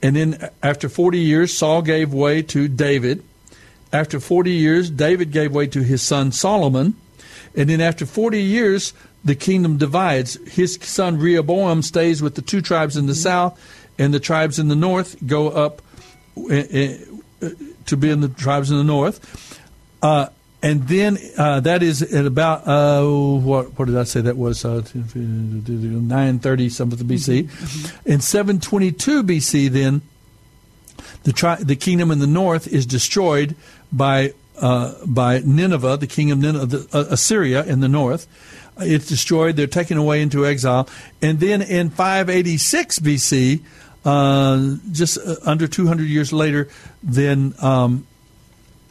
[SPEAKER 2] And then after 40 years, Saul gave way to David. After 40 years, David gave way to his son Solomon. And then after 40 years, the kingdom divides. His son Rehoboam stays with the two tribes in the mm-hmm. south, and the tribes in the north go up uh, uh, to be in the tribes in the north. Uh, and then uh, that is at about uh, what what did I say that was uh, 930 something BC. Mm-hmm. In 722 BC, then the tri- the kingdom in the north is destroyed by uh, by Nineveh, the king of Nineveh, the, uh, Assyria in the north. It's destroyed. They're taken away into exile, and then in 586 BC, uh, just under 200 years later, then um,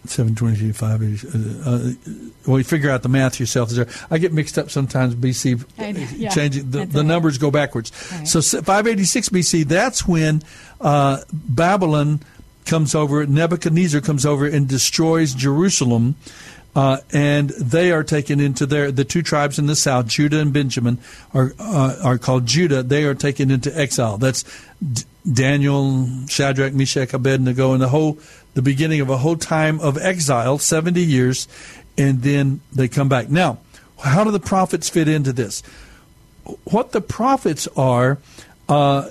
[SPEAKER 2] 722, 580. Uh, uh, well, you figure out the math yourself. There, I get mixed up sometimes. BC yeah, changing the, the numbers go backwards. Right. So 586 BC. That's when uh, Babylon comes over. Nebuchadnezzar comes over and destroys Jerusalem. Uh, and they are taken into their the two tribes in the south, Judah and Benjamin, are uh, are called Judah. They are taken into exile. That's D- Daniel, Shadrach, Meshach, Abednego, and the whole the beginning of a whole time of exile, 70 years, and then they come back. Now, how do the prophets fit into this? What the prophets are, uh,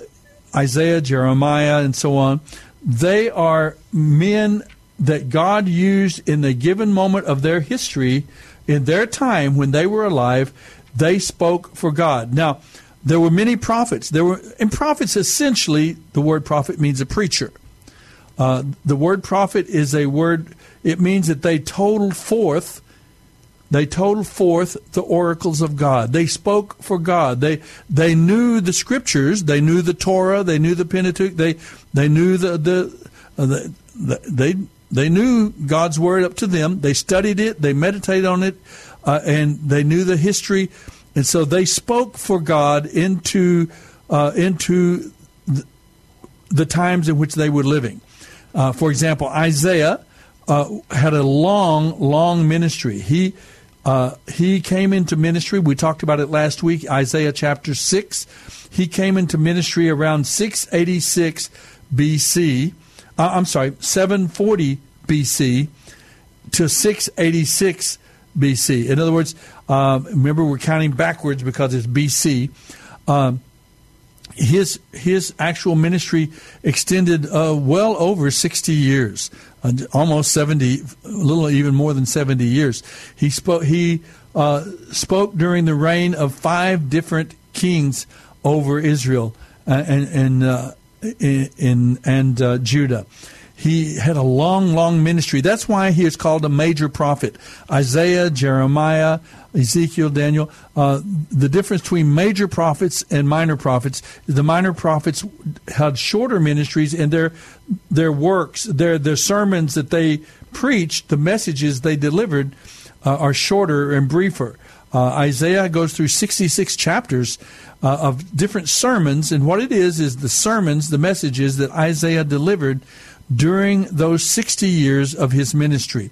[SPEAKER 2] Isaiah, Jeremiah, and so on, they are men that God used in the given moment of their history, in their time when they were alive, they spoke for God. Now, there were many prophets. There were, and prophets essentially, the word prophet means a preacher. Uh, the word prophet is a word, it means that they told forth. They told forth the oracles of God. They spoke for God. They they knew the scriptures. They knew the Torah. They knew the Pentateuch. They they knew the the, uh, the, the they they knew God's word up to them. They studied it. They meditated on it, uh, and they knew the history. And so they spoke for God into uh, into the times in which they were living. Uh, for example, Isaiah uh, had a long, long ministry. He uh, he came into ministry. We talked about it last week. Isaiah chapter six. He came into ministry around 686 BC. Uh, I'm sorry, 740 BC to 686 BC. In other words, um, remember we're counting backwards because it's BC. Um, his his actual ministry extended uh, well over 60 years, uh, almost 70, a little even more than 70 years. He spoke he uh, spoke during the reign of five different kings over Israel uh, and and uh, in, in, and uh, Judah. He had a long, long ministry. That's why he is called a major prophet. Isaiah, Jeremiah, Ezekiel, Daniel. Uh, the difference between major prophets and minor prophets the minor prophets had shorter ministries, and their their works, their their sermons that they preached, the messages they delivered, uh, are shorter and briefer. Uh, Isaiah goes through 66 chapters uh, of different sermons, and what it is is the sermons, the messages that Isaiah delivered during those 60 years of his ministry.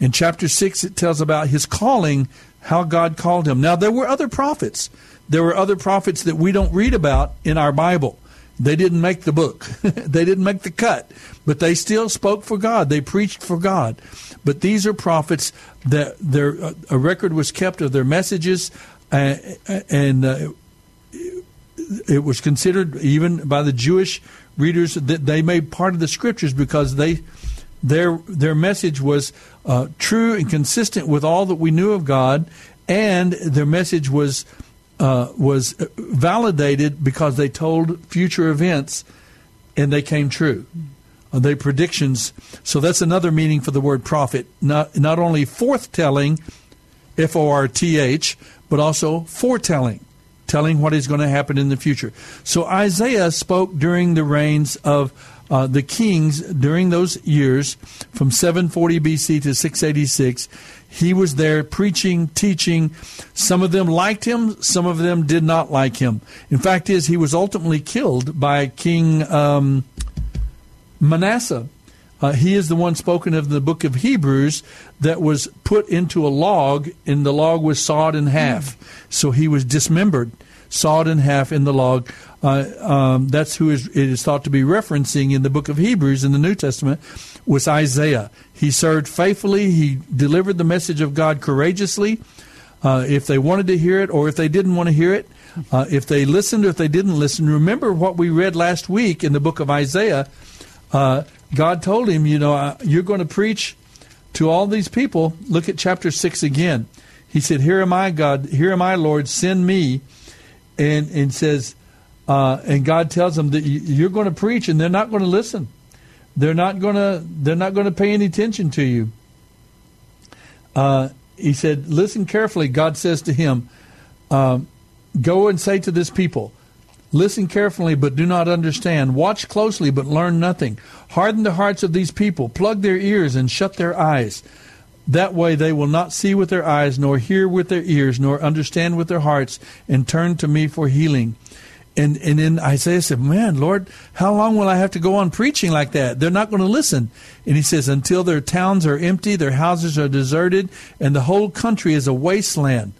[SPEAKER 2] In chapter 6, it tells about his calling how God called him. Now, there were other prophets. There were other prophets that we don't read about in our Bible. They didn't make the book, they didn't make the cut, but they still spoke for God. They preached for God. But these are prophets that their a record was kept of their messages, uh, and uh, it was considered even by the Jewish readers that they made part of the scriptures because they their their message was uh, true and consistent with all that we knew of God, and their message was uh, was validated because they told future events, and they came true. uh, they predictions. So that's another meaning for the word prophet. Not not only forthtelling, F O R T H, but also foretelling, telling what is going to happen in the future. So Isaiah spoke during the reigns of uh, the kings during those years from 740 BC to 686. He was there preaching, teaching. Some of them liked him, some of them did not like him. In fact, is he was ultimately killed by King um, Manasseh. Uh, he is the one spoken of in the book of Hebrews that was put into a log, and the log was sawed in half. Mm. So he was dismembered, sawed in half in the log. Uh, um, that's who is, it is thought to be referencing in the book of Hebrews in the New Testament was Isaiah. He served faithfully. He delivered the message of God courageously. Uh, if they wanted to hear it or if they didn't want to hear it, uh, if they listened or if they didn't listen. Remember what we read last week in the book of Isaiah. Uh, God told him, you know, uh, you're going to preach to all these people. Look at chapter 6 again. He said, Here am I, God. Here am I, Lord. Send me. And, and says, uh, and God tells them that you're going to preach and they're not going to listen. They're not going to they're not going to pay any attention to you. Uh, he said, "Listen carefully." God says to him, um, "Go and say to this people." Listen carefully, but do not understand. Watch closely, but learn nothing. Harden the hearts of these people. Plug their ears and shut their eyes. That way they will not see with their eyes, nor hear with their ears, nor understand with their hearts, and turn to me for healing. And and then Isaiah said, "Man, Lord, how long will I have to go on preaching like that? They're not going to listen." And he says, "Until their towns are empty, their houses are deserted, and the whole country is a wasteland."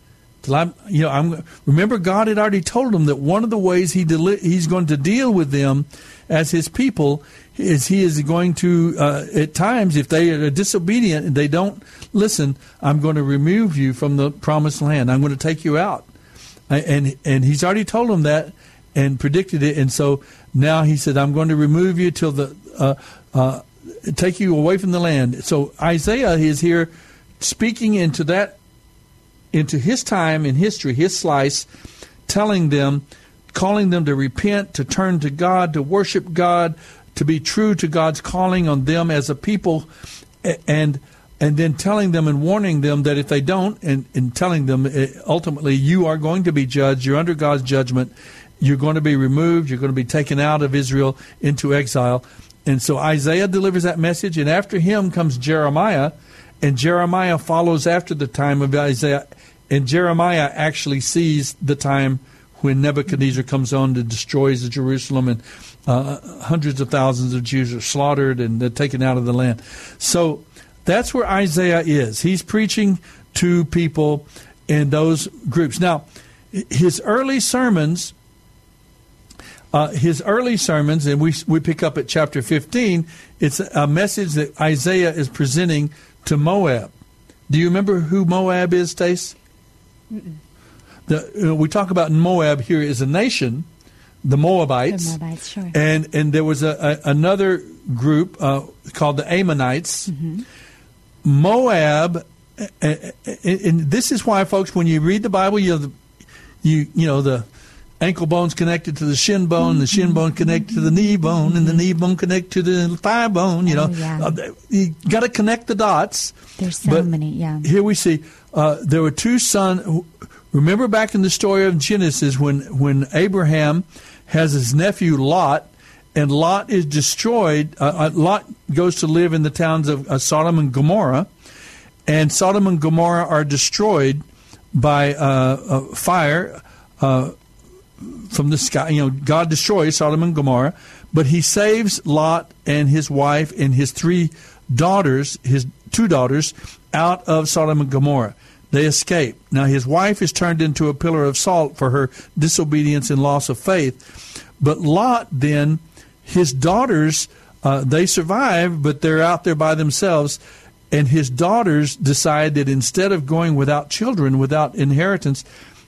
[SPEAKER 2] Till I'm, you know, I'm. Remember, God had already told them that one of the ways he deli- he's going to deal with them as his people is he is going to uh, at times if they are disobedient and they don't listen, I'm going to remove you from the promised land. I'm going to take you out, and and he's already told them that and predicted it. And so now he said, I'm going to remove you till the, uh, uh, take you away from the land. So Isaiah is here speaking into that, into his time in history, his slice, telling them, calling them to repent, to turn to God, to worship God, to be true to God's calling on them as a people, and and then telling them and warning them that if they don't, and, and telling them eh, ultimately you are going to be judged, you're under God's judgment, you're going to be removed. You're going to be taken out of Israel into exile. And so Isaiah delivers that message, and after him comes Jeremiah, and Jeremiah follows after the time of Isaiah. And Jeremiah actually sees the time when Nebuchadnezzar comes on and destroys Jerusalem, and uh, hundreds of thousands of Jews are slaughtered and they're taken out of the land. So that's where Isaiah is. He's preaching to people in those groups. Now, his early sermons uh, his early sermons, and we, we pick up at chapter 15, it's a message that Isaiah is presenting to Moab. Do you remember who Moab is, Stace? The, uh, we talk about Moab here as a nation, the Moabites.
[SPEAKER 3] The Moabites, sure.
[SPEAKER 2] And, and there was a, a another group uh, called the Ammonites. Mm-hmm. Moab, and, this is why, folks, when you read the Bible, you, you, you know, the ankle bone's connected to the shin bone, the shin bone connected to the knee bone, and the knee bone connected to the thigh bone. You know, oh, yeah. uh, you got to connect the dots.
[SPEAKER 3] There's so but many. Yeah.
[SPEAKER 2] Here we see uh, there were two sons. Remember back in the story of Genesis when when Abraham has his nephew Lot. And Lot is destroyed. Uh, uh Lot goes to live in the towns of uh, Sodom and Gomorrah, and Sodom and Gomorrah are destroyed by uh, fire from the sky. You know, God destroys Sodom and Gomorrah, but He saves Lot and his wife and his three daughters, his two daughters, out of Sodom and Gomorrah. They escape. Now, his wife is turned into a pillar of salt for her disobedience and loss of faith. But Lot, then, his daughters, uh, they survive, but they're out there by themselves. And his daughters decide that instead of going without children, without inheritance,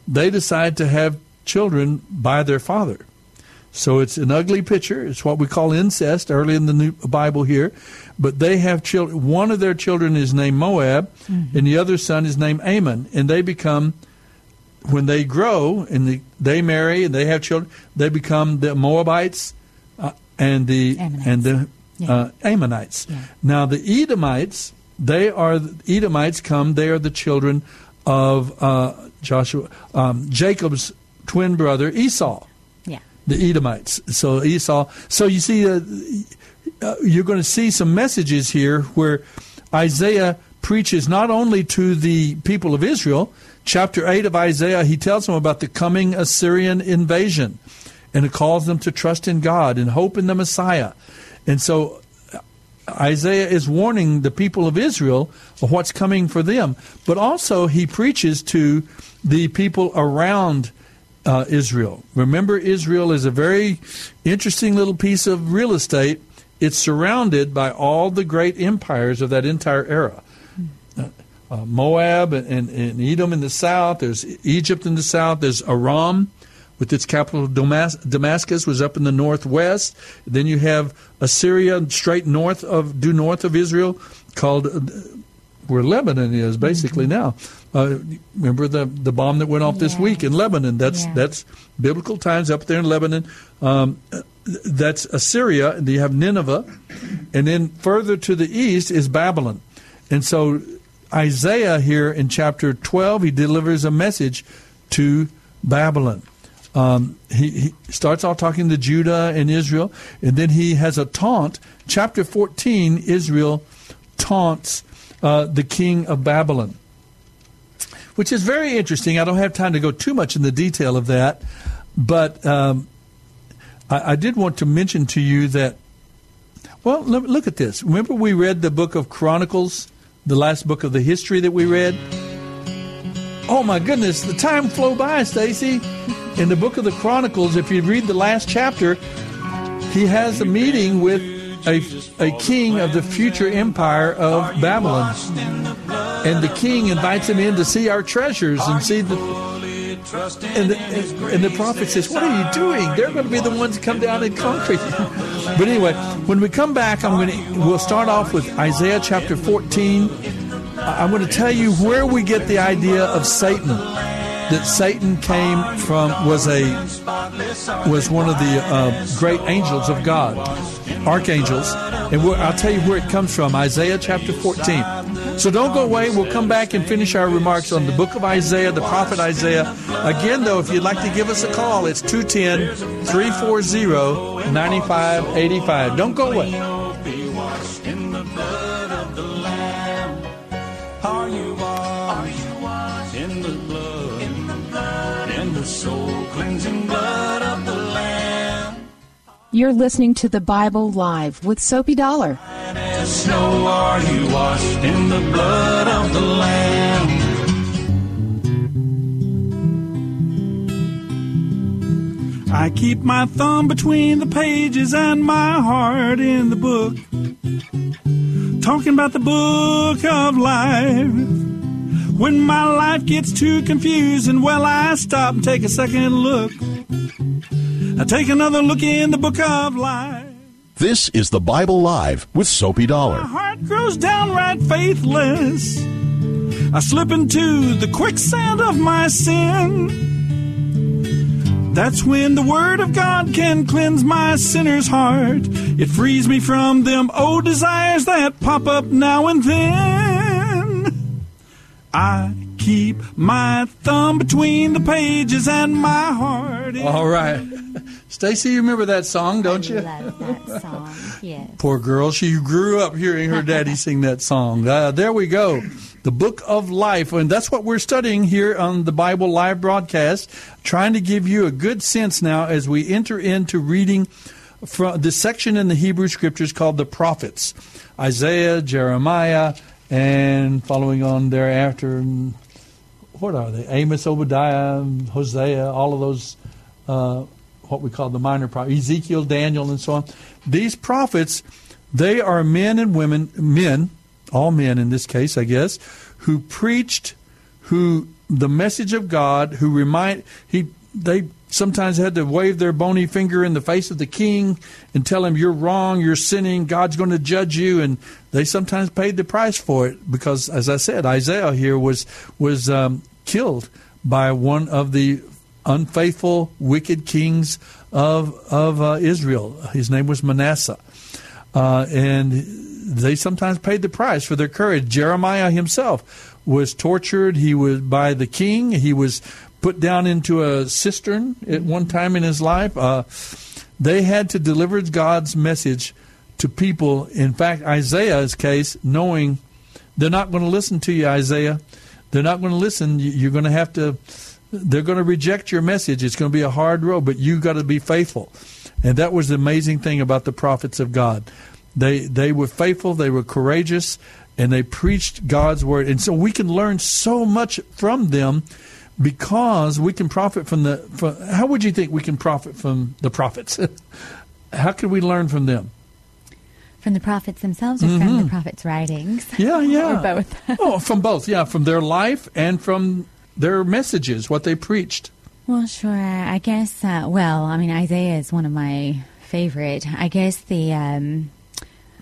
[SPEAKER 2] they decide to have children by their father. So it's an ugly picture. It's what we call incest early in the New Bible here. But they have children. One of their children is named Moab, mm-hmm. and the other son is named Ammon. And they become, when they grow and they, they marry and they have children, they become the Moabites uh, and the
[SPEAKER 3] Ammonites.
[SPEAKER 2] and the
[SPEAKER 3] Yeah.
[SPEAKER 2] uh, Ammonites.
[SPEAKER 3] Yeah.
[SPEAKER 2] Now the Edomites, they are Edomites come. They are the children of uh, Joshua, um, Jacob's twin brother Esau
[SPEAKER 3] Yeah.
[SPEAKER 2] the Edomites. So Esau. So you see, uh, you're going to see some messages here where Isaiah preaches not only to the people of Israel. Chapter eight of Isaiah, he tells them about the coming Assyrian invasion, and it calls them to trust in God and hope in the Messiah. And so uh, Isaiah is warning the people of Israel of what's coming for them, but also he preaches to the people around uh, Israel. Remember, Israel is a very interesting little piece of real estate. It's surrounded by all the great empires of that entire era. Uh, uh, Moab and, and, and Edom in the south. There's Egypt in the south. There's Aram, with its capital Damas- Damascus, was up in the northwest. Then you have Assyria straight north of due north of Israel, called uh, where Lebanon is basically now. Uh, remember the the bomb that went off this week in Lebanon? That's
[SPEAKER 3] Yeah.
[SPEAKER 2] that's biblical times up there in Lebanon. Um, that's Assyria, and you have Nineveh, and then further to the east is Babylon. And so Isaiah here in chapter 12, he delivers a message to Babylon. Um, he, he starts off talking to Judah and Israel, and then he has a taunt. Chapter 14, Israel taunts uh, the king of Babylon, which is very interesting. I don't have time to go too much in the detail of that, but um, I, I did want to mention to you that well, look, at this. Remember, we read the book of Chronicles, the last book of the history that we read. Oh my goodness, the time flew by, Stacy. In the book of the Chronicles, if you read the last chapter, he has a meeting with a, a king of the future empire of Babylon, and the king invites him in to see our treasures and see the and the, and the prophet says, What are you doing? They're going to be the ones that come down and conquer you. But anyway, when we come back, I'm going to, we'll start off with Isaiah chapter 14. I- I'm going to tell you where we get the idea of Satan. That Satan came from was a was one of the uh, great angels of God, archangels, and I'll tell you where it comes from. Isaiah chapter 14. So don't go away. We'll come back and finish our remarks on the book of Isaiah, the prophet Isaiah. Again, though, if you'd like to give us a call, it's 210 340 9585. Don't go away.
[SPEAKER 6] You're listening to the Bible Live with Soapy Dollar.
[SPEAKER 7] Snow, are you washed in the blood of the Lamb?
[SPEAKER 5] I keep my thumb between the pages and my heart in the book. Talking about the book of life. When my life gets too confusing, well, I stop and take a second look. I take another look in the book of life.
[SPEAKER 8] This is the Bible Live with Soapy Dollar.
[SPEAKER 5] My heart grows downright faithless. I slip into the quicksand of my sin. That's when the Word of God can cleanse my sinner's heart. It frees me from them old desires that pop up now and then. I keep my thumb between the pages and my heart.
[SPEAKER 2] All right. Stacy, you remember that song, don't you?
[SPEAKER 3] I love that song. Yes.
[SPEAKER 2] Poor girl. She grew up hearing her daddy sing that song. Uh, there we go. The Book of Life. And that's what we're studying here on the Bible Live broadcast, trying to give you a good sense now as we enter into reading from the section in the Hebrew Scriptures called the prophets Isaiah, Jeremiah, and following on thereafter, what are they? Amos, Obadiah, Hosea, all of those uh, what we call the minor prophets, Ezekiel, Daniel, and so on. These prophets, they are men and women, men, all men in this case, I guess, who preached, who the message of God, who remind he they sometimes had to wave their bony finger in the face of the king and tell him you're wrong, you're sinning, God's going to judge you, and they sometimes paid the price for it because, as I said, Isaiah here was was um, killed by one of the unfaithful, wicked kings of of uh, Israel. His name was Manasseh. uh, and they sometimes paid the price for their courage. Jeremiah himself was tortured. He was by the king. He was put down into a cistern at one time in his life. Uh, they had to deliver God's message to people. In fact, Isaiah's case, knowing they're not going to listen to you, Isaiah. They're not going to listen. You're going to have to. They're going to reject your message. It's going to be a hard road, but you got to be faithful. And that was the amazing thing about the prophets of God. They they were faithful. They were courageous, and they preached God's word. And so we can learn so much from them because we can profit from the. From, how would you think we can profit from the prophets? how can we learn from them?
[SPEAKER 3] From the prophets themselves or from the prophets' writings?
[SPEAKER 2] Yeah, yeah.
[SPEAKER 3] or both.
[SPEAKER 2] oh, from both. Yeah, from their life and from their messages, what they preached.
[SPEAKER 3] Well, sure. I guess. Uh, well, I mean, Isaiah is one of my favorite. I guess the. Um,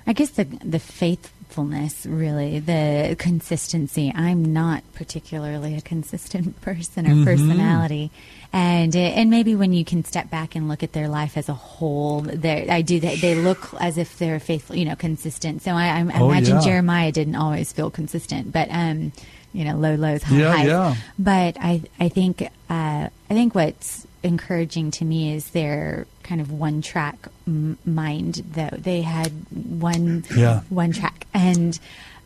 [SPEAKER 3] I guess the the faithfulness, really, the consistency. I'm not particularly a consistent person or
[SPEAKER 2] Mm-hmm.
[SPEAKER 3] personality, and uh, and maybe when you can step back and look at their life as a whole, they I do they, they look as if they're faithful, you know, consistent. So I, I
[SPEAKER 2] Oh,
[SPEAKER 3] imagine
[SPEAKER 2] yeah.
[SPEAKER 3] Jeremiah didn't always feel consistent, but um, you know, low lows, high
[SPEAKER 2] Yeah,
[SPEAKER 3] highs.
[SPEAKER 2] yeah.
[SPEAKER 3] But I I think uh, I think what's encouraging to me is their kind of one track m- mind. Though they had one
[SPEAKER 2] Yeah.
[SPEAKER 3] one track, and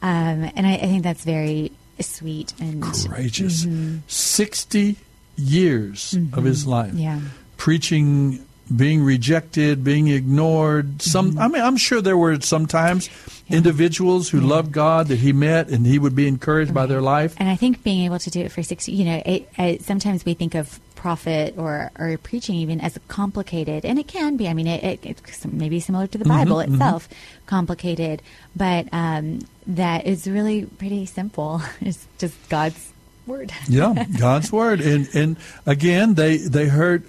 [SPEAKER 3] um, and I, I think that's very sweet and
[SPEAKER 2] Courageous. 60 years of his life.
[SPEAKER 3] Mm-hmm. yeah.
[SPEAKER 2] Preaching, being rejected, being ignored. Some,
[SPEAKER 3] Mm-hmm.
[SPEAKER 2] I mean, I'm sure there were sometimes individuals who loved God that he met and he would be encouraged by their life.
[SPEAKER 3] And I think being able to do it for 60, you know, it, it, sometimes we think of prophet or, or preaching even as complicated, and it can be. I mean, it, it, it's maybe similar to the Bible itself, complicated, but um, that is really pretty simple. It's just God's word.
[SPEAKER 2] Yeah, God's word, and and again, they they heard,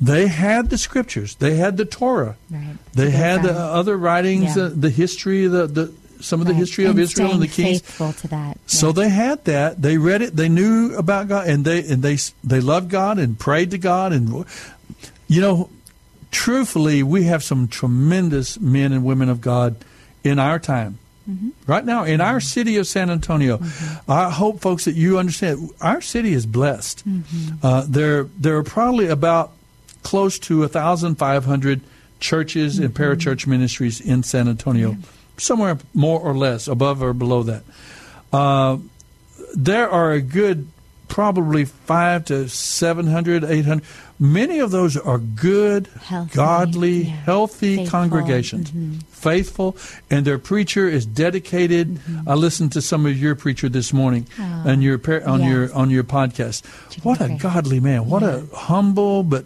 [SPEAKER 2] they had the scriptures, they had the Torah,
[SPEAKER 3] Right.
[SPEAKER 2] they had uh, other writings,
[SPEAKER 3] Yeah.
[SPEAKER 2] uh, the history, the the some of the history of
[SPEAKER 3] And
[SPEAKER 2] Israel and the kings.
[SPEAKER 3] faithful to that.
[SPEAKER 2] So they had that. They read it. They knew about God, and they and they they loved God and prayed to God. And you know, truthfully, we have some tremendous men and women of God in our time. Right now, in our city of San Antonio, I hope, folks, that you understand our city is blessed. Uh, there, there are probably about close to 1,500 churches and parachurch ministries in San Antonio, somewhere more or less, above or below that. Uh, there are a good probably five to 700, 800. Many of those are good,
[SPEAKER 3] Healthy,
[SPEAKER 2] godly,
[SPEAKER 3] yeah.
[SPEAKER 2] healthy
[SPEAKER 3] Faithful,
[SPEAKER 2] congregations.
[SPEAKER 3] mhm.
[SPEAKER 2] Faithful, and their preacher is dedicated. I listened to some of your preacher this morning
[SPEAKER 3] Mm-hmm. Oh,
[SPEAKER 2] on your par- on your on your podcast. What a godly man! What a humble, but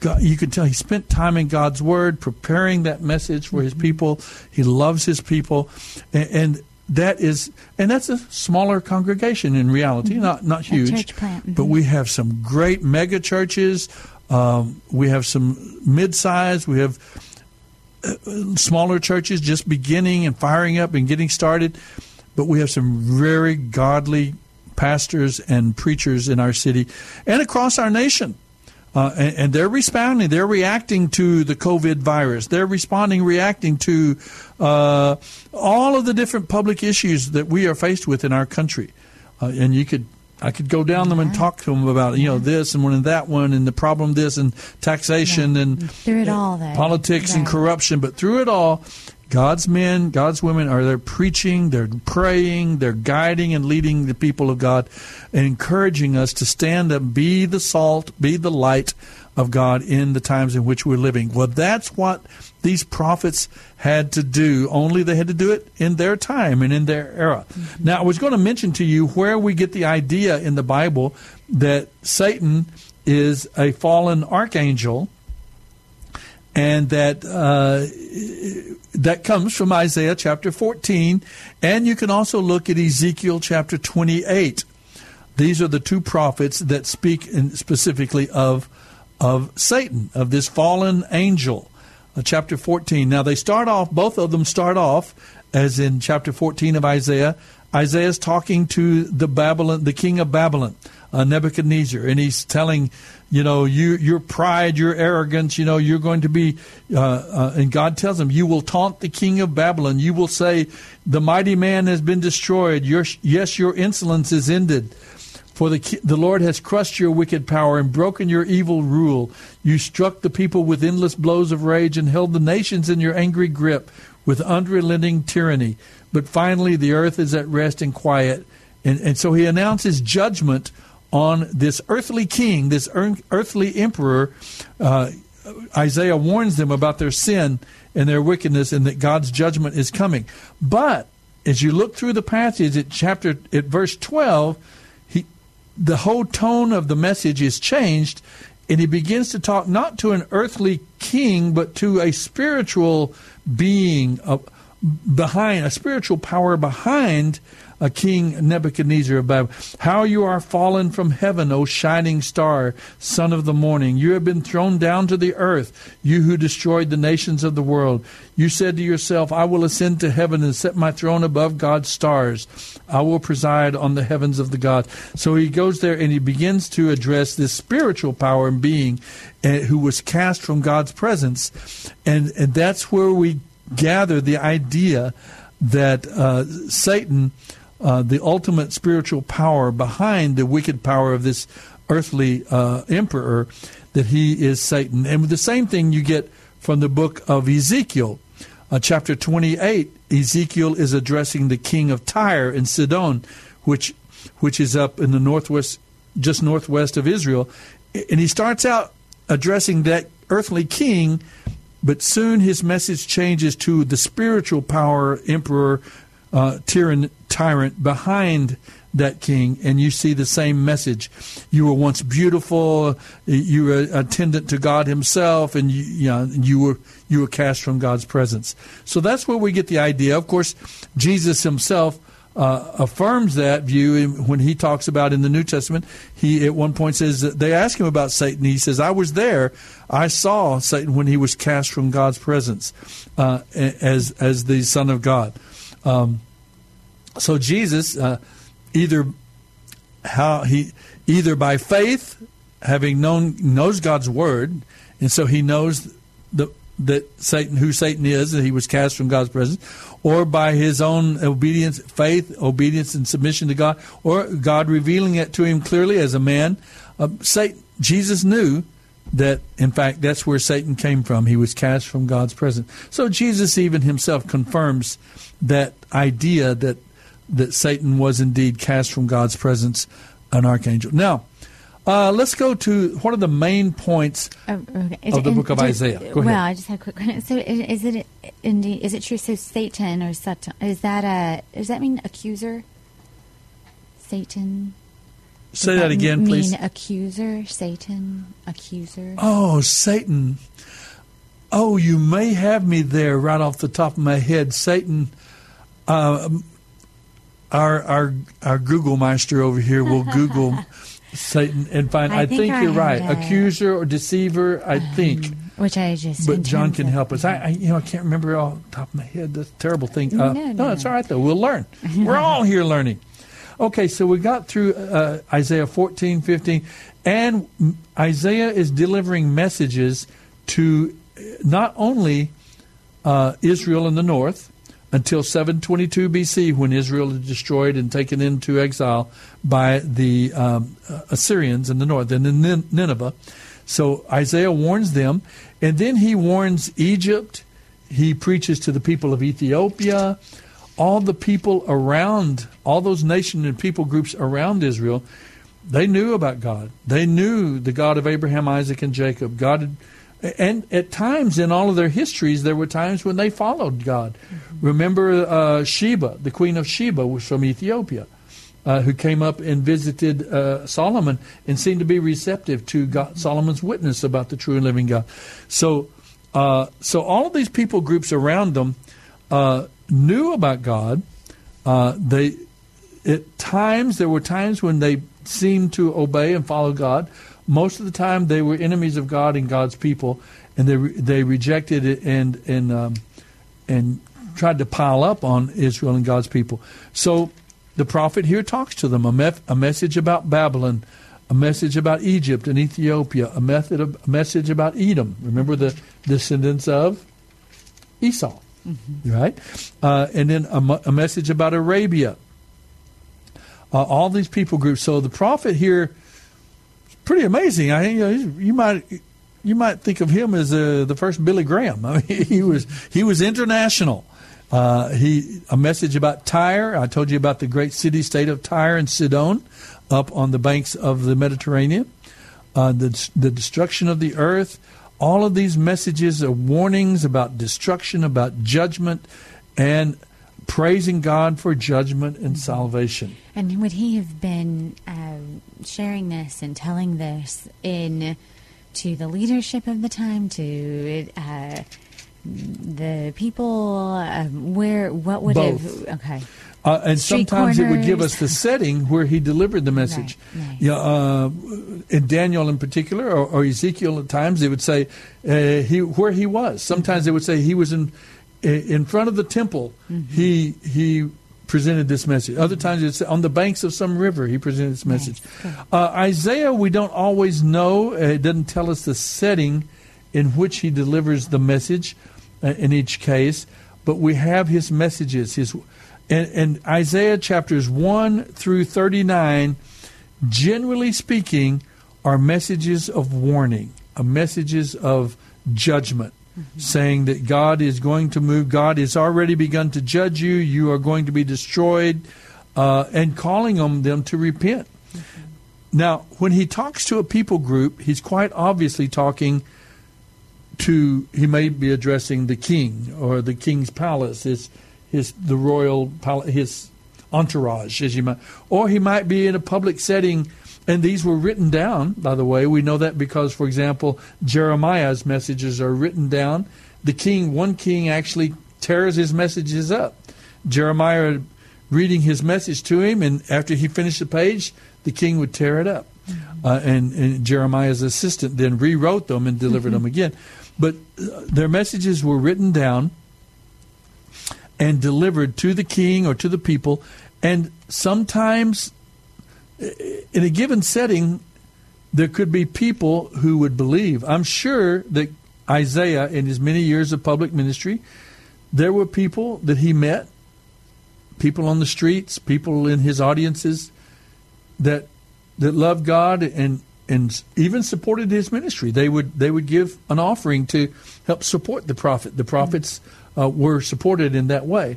[SPEAKER 2] God, you can tell he spent time in God's Word, preparing that message for his
[SPEAKER 3] Mm-hmm.
[SPEAKER 2] people. He loves his people, and, and that is, and that's a smaller congregation in reality, not not
[SPEAKER 3] Mm-hmm. A
[SPEAKER 2] huge,
[SPEAKER 3] church plant,
[SPEAKER 2] but we have some great mega churches. Um, we have some mid-sized. We have uh, smaller churches just beginning and firing up and getting started. But we have some very godly pastors and preachers in our city and across our nation. Uh, and, and they're responding. They're reacting to the COVID virus. They're responding, reacting to uh, all of the different public issues that we are faced with in our country. Uh, and you could, I could go down them and talk to them about, you know, this and one and that one, and the problem this and taxation and
[SPEAKER 3] Through it all, though.
[SPEAKER 2] politics and corruption. But through it all, God's men, God's women are there preaching, they're praying, they're guiding and leading the people of God, and encouraging us to stand up, be the salt, be the light of God in the times in which we're living. Well, that's what these prophets had to do. Only they had to do it in their time and in their era. Mm-hmm. Now, I was going to mention to you where we get the idea in the Bible that Satan is a fallen archangel and that uh, that comes from Isaiah chapter 14, and you can also look at Ezekiel chapter 28. These are the two prophets that speak specifically of of Satan, of this fallen angel. Uh, chapter 14. Now they start off, both of them start off as in chapter 14 of Isaiah. Isaiah's talking to the Babylon, the king of Babylon. uh, Nebuchadnezzar, and he's telling, you know, you, your pride, your arrogance, you know, you're going to be, uh, uh, and God tells him, you will taunt the king of Babylon. You will say, the mighty man has been destroyed. Your, yes, your insolence is ended. For the, the Lord has crushed your wicked power and broken your evil rule. You struck the people with endless blows of rage and held the nations in your angry grip with unrelenting tyranny. But finally, the earth is at rest and quiet. And, and so he announces judgment on this earthly king, this earthly emperor. Uh, Isaiah warns them about their sin and their wickedness and that God's judgment is coming. But as you look through the passage at chapter at verse 12, the whole tone of the message is changed, and he begins to talk not to an earthly king, but to a spiritual being behind, a spiritual power behind a King Nebuchadnezzar of Babylon. How you are fallen from heaven, O shining star, son of the morning. You have been thrown down to the earth, you who destroyed the nations of the world. You said to yourself, I will ascend to heaven and set my throne above God's stars. I will preside on the heavens of the God. So he goes there and he begins to address this spiritual power and being uh, who was cast from God's presence. And, and that's where we gather the idea that uh, Satan uh, the ultimate spiritual power behind the wicked power of this earthly uh, emperor, that he is Satan. And the same thing you get from the book of Ezekiel. Uh, chapter 28, Ezekiel is addressing the king of Tyre and Sidon, which, which is up in the northwest, just northwest of Israel. And he starts out addressing that earthly king, but soon his message changes to the spiritual power emperor uh, tyrant, tyrant behind that king, and you see the same message. You were once beautiful. You were attendant to God Himself, and you, you, know, you were you were cast from God's presence. So that's where we get the idea. Of course, Jesus Himself uh, affirms that view when he talks about in the New Testament. He at one point says they ask him about Satan. He says, "I was there. I saw Satan when he was cast from God's presence uh, as as the Son of God." Um, so Jesus, uh, either how he either by faith, having known knows God's word, and so he knows the that Satan who Satan is, that he was cast from God's presence, or by his own obedience, faith, obedience, and submission to God, or God revealing it to him clearly as a man. Uh, Satan, Jesus knew that in fact that's where Satan came from. He was cast from God's presence. So Jesus even himself confirms that idea that that Satan was indeed cast from God's presence, an archangel. Now, uh, let's go to what are the main points oh, okay. of the book of Isaiah.
[SPEAKER 3] well, I just had a quick question. So, is, is it indeed is it true? So, Satan or Satan is that a does that mean accuser? Satan.
[SPEAKER 2] Say that, that, again,
[SPEAKER 3] mean
[SPEAKER 2] please.
[SPEAKER 3] accuser, Satan, accuser.
[SPEAKER 2] Oh, Satan. Oh, you may have me there right off the top of my head. Satan. Uh, our our our Google Meister over here will Google Satan and find. I, I think, think, you're right. Accuser or deceiver. I um, think.
[SPEAKER 3] Which I just.
[SPEAKER 2] But John can help us. I, I, you know I can't remember off the top of my head. That's a terrible thing. Uh, no, no, no, it's all right though. We'll learn. We're all here learning. Okay, so we got through uh, Isaiah 14, 15, and Isaiah is delivering messages to not only uh, Israel in the north, until 722 BC when Israel is destroyed and taken into exile by the um, Assyrians in the north and in Nineveh. So Isaiah warns them, and then he warns Egypt. He preaches to the people of Ethiopia, all the people around, all those nation and people groups around Israel. They knew about God. They knew the God of Abraham, Isaac, and Jacob. God and at times in all of their histories, there were times when they followed God. Mm-hmm. Remember uh, Sheba, the queen of Sheba, was from Ethiopia, uh, who came up and visited uh, Solomon and seemed to be receptive to God, Solomon's witness about the true and living God. So, uh, so all of these people groups around them uh, knew about God. Uh, they, at times, there were times when they seemed to obey and follow God most of the time, they were enemies of God and God's people, and they they rejected it and and um, and tried to pile up on Israel and God's people. So the prophet here talks to them a, mef- a message about Babylon, a message about Egypt and Ethiopia, a, method of, a message about Edom. Remember the descendants of Esau,
[SPEAKER 3] Mm-hmm.
[SPEAKER 2] right? Uh, and then a, a message about Arabia. Uh, all these people groups. So the prophet here pretty amazing. I you, know, you might you might think of him as uh, the first Billy Graham. I mean, he was he was international. Uh, he a message about Tyre. I told you about the great city state of Tyre and Sidon, up on the banks of the Mediterranean. Uh, the the destruction of the earth. All of these messages are warnings about destruction, about judgment, and praising God for judgment and salvation.
[SPEAKER 3] And would he have been uh, sharing this and telling this in to the leadership of the time, to uh, the people? Um, where what would
[SPEAKER 2] Both.
[SPEAKER 3] have? Okay,
[SPEAKER 2] Uh, and
[SPEAKER 3] Street
[SPEAKER 2] sometimes it would give us the setting where he delivered the message.
[SPEAKER 3] Right, right.
[SPEAKER 2] Yeah, uh, in Daniel in particular, or, or Ezekiel at times, they would say uh, he where he was. Sometimes they would say he was in in front of the temple.
[SPEAKER 3] Mm-hmm.
[SPEAKER 2] He he presented this message. Other times it's on the banks of some river. He presented this message. Uh, Isaiah, we don't always know. Uh, it doesn't tell us the setting in which he delivers the message uh, in each case, but we have his messages. His and, and Isaiah chapters one through thirty nine, generally speaking, are messages of warning, are messages of judgment, saying that God is going to move. God has already begun to judge you. You are going to be destroyed, uh, and calling on them to repent. Now, when he talks to a people group, he's quite obviously talking to. He may be addressing the king or the king's palace, his his the royal pal- his entourage, as you might, or he might be in a public setting. And these were written down, by the way. We know that because, for example, Jeremiah's messages are written down. The king, one king, actually tears his messages up. Jeremiah reading his message to him, and after he finished the page, the king would tear it up. Uh, and, and Jeremiah's assistant then rewrote them and delivered them again. But uh, their messages were written down and delivered to the king or to the people. And sometimes, in a given setting, there could be people who would believe. I'm sure that Isaiah, in his many years of public ministry, there were people that he met, people on the streets, people in his audiences that that loved God and and even supported his ministry. They would they would give an offering to help support the prophet. The prophets uh, were supported in that way,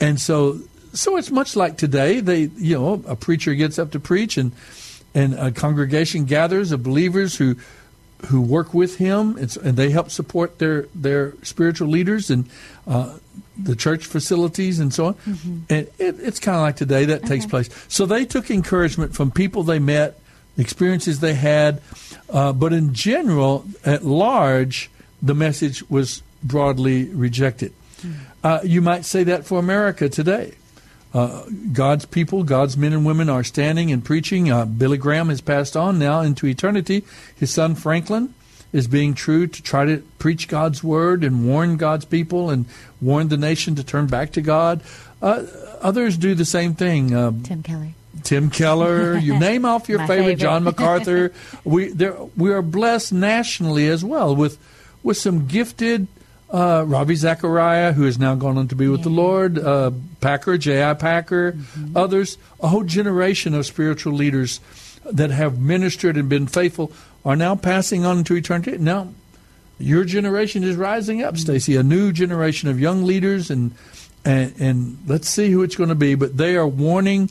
[SPEAKER 2] and so so it's much like today. They you know a preacher gets up to preach and and a congregation gathers of believers who who work with him and, and they help support their their spiritual leaders and uh, the church facilities and so on. And it, it's kind of like today that takes place. So they took encouragement from people they met, experiences they had, uh, but in general, at large, the message was broadly rejected. Uh, you might say that for America today. Uh, God's people, God's men and women are standing and preaching. Uh, Billy Graham has passed on now into eternity. His son Franklin is being true to try to preach God's word and warn God's people and warn the nation to turn back to God. Uh, others do the same thing. Uh,
[SPEAKER 3] Tim Keller.
[SPEAKER 2] Tim Keller, you name off your favorite,
[SPEAKER 3] favorite.
[SPEAKER 2] John MacArthur. we there we are blessed nationally as well with with some gifted uh, Ravi Zachariah, who has now gone on to be with the Lord, uh, Packer, J.I. Packer,
[SPEAKER 3] Mm-hmm.
[SPEAKER 2] others, a whole generation of spiritual leaders that have ministered and been faithful are now passing on into eternity. Now, your generation is rising up, Stacy. A new generation of young leaders, and and, and let's see who it's going to be. But they are warning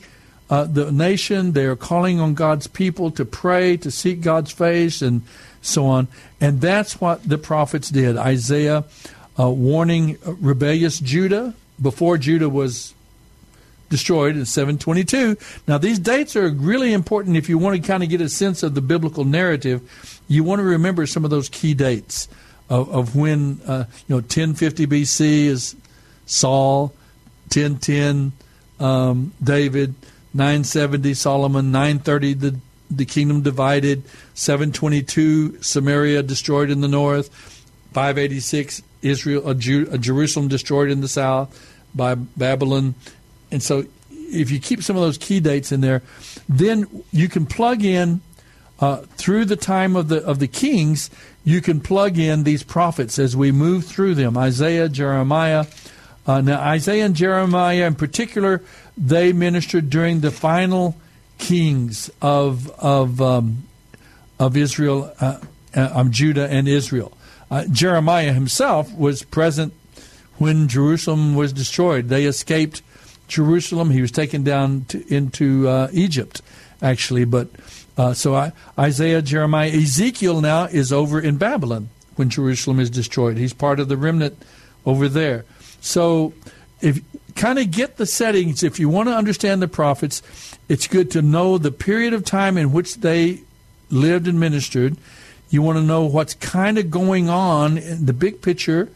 [SPEAKER 2] uh, the nation. They are calling on God's people to pray, to seek God's face, and so on. And that's what the prophets did. Isaiah uh, warning rebellious Judah before Judah was destroyed in 722. Now, these dates are really important if you want to kind of get a sense of the biblical narrative. You want to remember some of those key dates of, of when, uh, you know, 1050 BC is Saul, 1010 um, David, 970 Solomon, 930 the the kingdom divided, 722 Samaria destroyed in the north, 586 Israel, uh, uh, Jerusalem destroyed in the south by Babylon, and so if you keep some of those key dates in there, then you can plug in uh, through the time of the of the kings. You can plug in these prophets as we move through them. Isaiah, Jeremiah. Uh, now Isaiah and Jeremiah, in particular, they ministered during the final kings of of um, of Israel, uh, uh, Judah and Israel. Uh, Jeremiah himself was present when Jerusalem was destroyed. They escaped Jerusalem. He was taken down to, into uh, Egypt, actually. But uh, so I, Isaiah, Jeremiah, Ezekiel now is over in Babylon when Jerusalem is destroyed. He's part of the remnant over there. So if kind of get the settings, if you want to understand the prophets, it's good to know the period of time in which they lived and ministered. You want to know what's kind of going on in the big picture,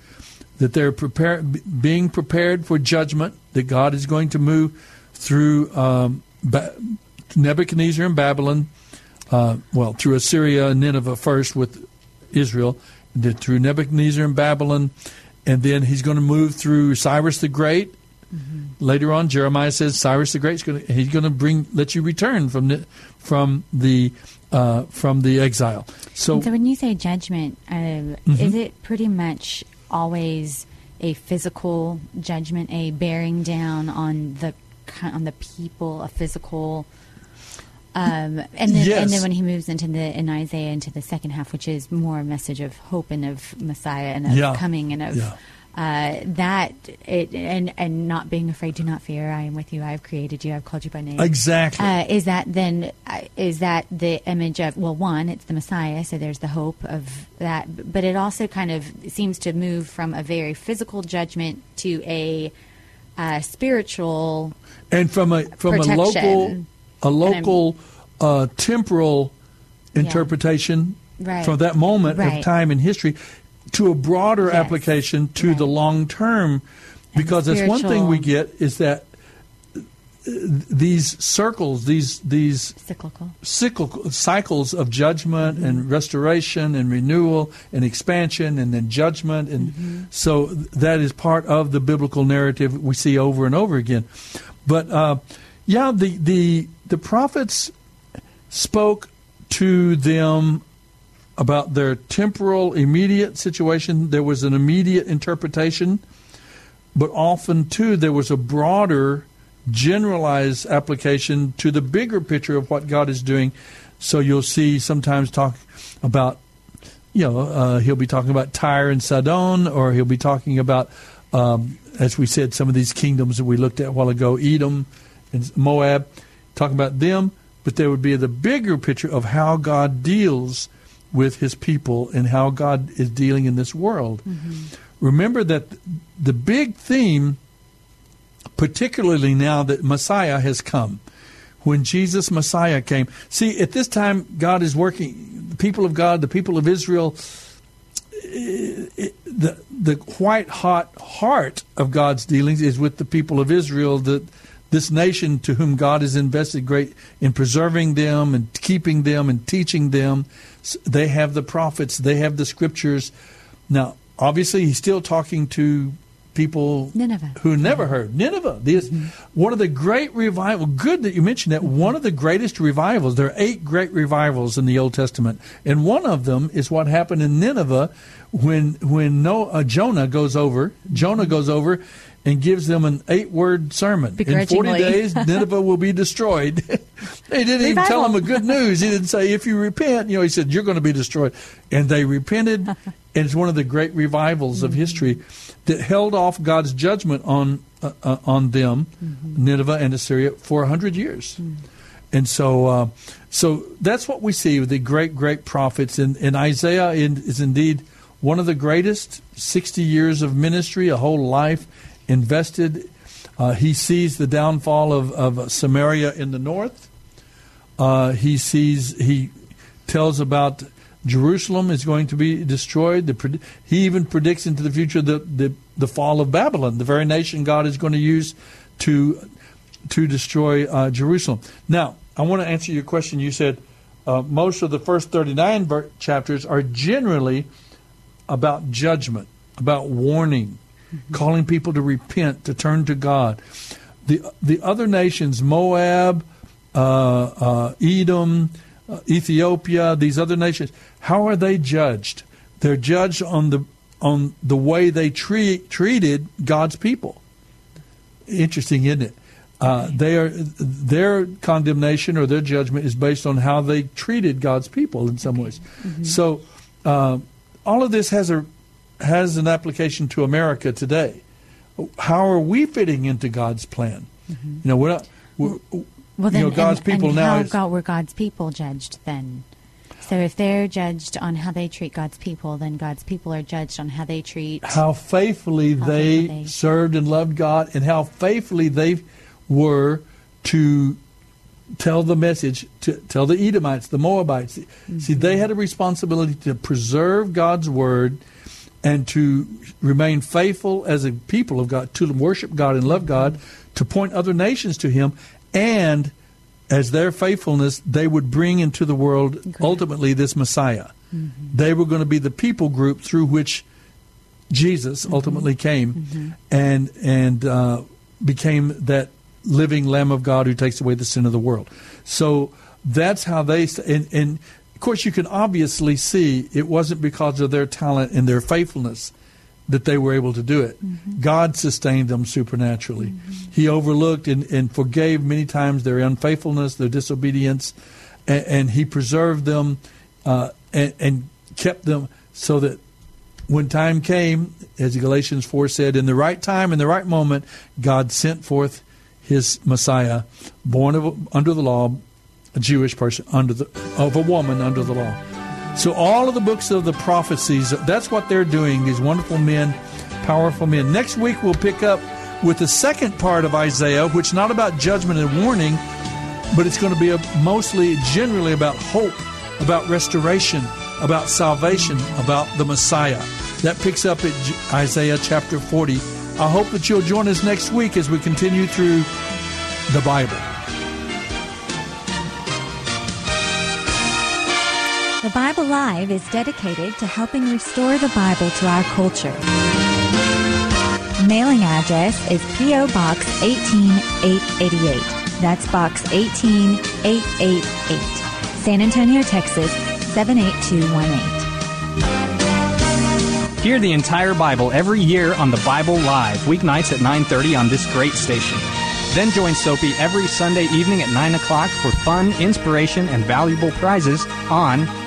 [SPEAKER 2] that they're prepare, being prepared for judgment, that God is going to move through um, ba- Nebuchadnezzar and Babylon, uh, well, through Assyria and Nineveh first with Israel, through Nebuchadnezzar and Babylon, and then he's going to move through Cyrus the Great. Mm-hmm. Later on, Jeremiah says Cyrus the Great going to, he's going to bring let you return from the from the uh, from the exile. So,
[SPEAKER 3] so when you say judgment, uh, mm-hmm. is it pretty much always a physical judgment, a bearing down on the on the people, a physical. Um, and then,
[SPEAKER 2] yes.
[SPEAKER 3] and then when he moves into the in Isaiah into the second half, which is more a message of hope and of Messiah and of
[SPEAKER 2] yeah.
[SPEAKER 3] coming and of
[SPEAKER 2] yeah
[SPEAKER 3] uh, that it, and and not being afraid, do not fear. I am with you. I have created you. I've called you by name.
[SPEAKER 2] Exactly.
[SPEAKER 3] Uh, is that then? Uh, is that the image of? Well, one, it's the Messiah, so there's the hope of that. But it also kind of seems to move from a very physical judgment to a uh, spiritual
[SPEAKER 2] and from a from
[SPEAKER 3] protection.
[SPEAKER 2] a local a local uh, temporal interpretation
[SPEAKER 3] right.
[SPEAKER 2] from that moment
[SPEAKER 3] right.
[SPEAKER 2] of time in history to a broader
[SPEAKER 3] Yes.
[SPEAKER 2] application to
[SPEAKER 3] Right.
[SPEAKER 2] the long term because that's one thing we get is that uh, these circles these these
[SPEAKER 3] cyclical.
[SPEAKER 2] cyclical cycles of judgment and restoration and renewal and expansion and then judgment and so that is part of the biblical narrative we see over and over again but uh, yeah the the the prophets spoke to them about their temporal immediate situation there was an immediate interpretation but often too there was a broader generalized application to the bigger picture of what God is doing. So you'll see sometimes talk about, you know, uh, he'll be talking about Tyre and Sidon, or he'll be talking about, um, as we said, some of these kingdoms that we looked at a while ago, Edom and Moab, talking about them. But there would be the bigger picture of how God deals with his people and how God is dealing in this world. Remember that the big theme particularly now that Messiah has come. When Jesus Messiah came. See, at this time, God is working, the people of God, the people of Israel, eh, eh, the, the white hot heart of God's dealings is with the people of Israel, the, this nation to whom God has invested great in preserving them and keeping them and teaching them. They have the prophets, they have the scriptures. Now, obviously, he's still talking to people
[SPEAKER 3] Nineveh.
[SPEAKER 2] who never heard Nineveh. This one of the great revival. Good that you mentioned that. One of the greatest revivals. There are eight great revivals in the Old Testament, and one of them is what happened in Nineveh when when no, uh, Jonah goes over. Jonah goes over. And gives them an eight-word sermon. In forty days, Nineveh will be destroyed. they didn't even tell them a good news. He didn't say, "If you repent," you know. He said, "You're going to be destroyed," and they repented. and it's one of the great revivals of history that held off God's judgment on uh, uh, on them, Nineveh and Assyria, for a hundred years. And so, uh, so that's what we see with the great, great prophets. And, and Isaiah in, is indeed one of the greatest. Sixty years of ministry, a whole life invested. Uh, he sees the downfall of, of Samaria in the north. Uh, he sees he tells about Jerusalem is going to be destroyed. The, he even predicts into the future the, the the fall of Babylon, the very nation God is going to use to to destroy uh, Jerusalem. Now, I want to answer your question. You said uh, most of the first thirty nine ver- chapters are generally about judgment, about warning, calling people to repent, to turn to God. the the other nations, Moab, uh, uh, Edom, uh, Ethiopia, these other nations, how are they judged? They're judged on the on the way they treat, treated God's people. Interesting, isn't it? Uh, they are their condemnation or their judgment is based on how they treated God's people in some ways.
[SPEAKER 3] Mm-hmm.
[SPEAKER 2] So uh, all of this has a has an application to America today. How are we fitting into God's plan?
[SPEAKER 3] Mm-hmm.
[SPEAKER 2] You know, we're not. We're,
[SPEAKER 3] Well, then,
[SPEAKER 2] you know, God's
[SPEAKER 3] and,
[SPEAKER 2] people
[SPEAKER 3] and
[SPEAKER 2] now.
[SPEAKER 3] how
[SPEAKER 2] is-
[SPEAKER 3] God, were God's people judged then? So if they're judged on how they treat God's people, then God's people are judged on how they treat.
[SPEAKER 2] how faithfully
[SPEAKER 3] How
[SPEAKER 2] they,
[SPEAKER 3] they-
[SPEAKER 2] served and loved God, and how faithfully they were to tell the message to tell the Edomites, the Moabites. See,
[SPEAKER 3] Mm-hmm.
[SPEAKER 2] they had a responsibility to preserve God's word and to remain faithful as a people of God, to worship God and love God, to point other nations to Him, and as their faithfulness, they would bring into the world ultimately this Messiah. Mm-hmm. They were going to be the people group through which Jesus mm-hmm. ultimately came mm-hmm. and and uh, became that living Lamb of God who takes away the sin of the world. So that's how they and, and of course you can obviously see it wasn't because of their talent and their faithfulness that they were able to do it. God sustained them supernaturally. He overlooked and, and forgave many times their unfaithfulness, their disobedience, and, and He preserved them uh, and, and kept them so that when time came, as Galatians 4 said, in the right time, in the right moment, God sent forth His Messiah, born of, under the law, a Jewish person under the of a woman under the law. So all of the books of the prophecies, that's what they're doing. These wonderful men, powerful men. Next week we'll pick up with the second part of Isaiah, which not about judgment and warning, but it's going to be mostly, generally about hope, about restoration, about salvation, about the Messiah. That picks up at Isaiah chapter 40. I hope that you'll join us next week as we continue through the Bible.
[SPEAKER 3] The Bible Live is dedicated to helping restore the Bible to our culture. Mailing address is P.O. Box 18888. That's Box 18888. San Antonio, Texas 78218.
[SPEAKER 9] Hear the entire Bible every year on the Bible Live, weeknights at 9:30 on this great station. Then join Soapy every Sunday evening at 9 o'clock for fun, inspiration, and valuable prizes on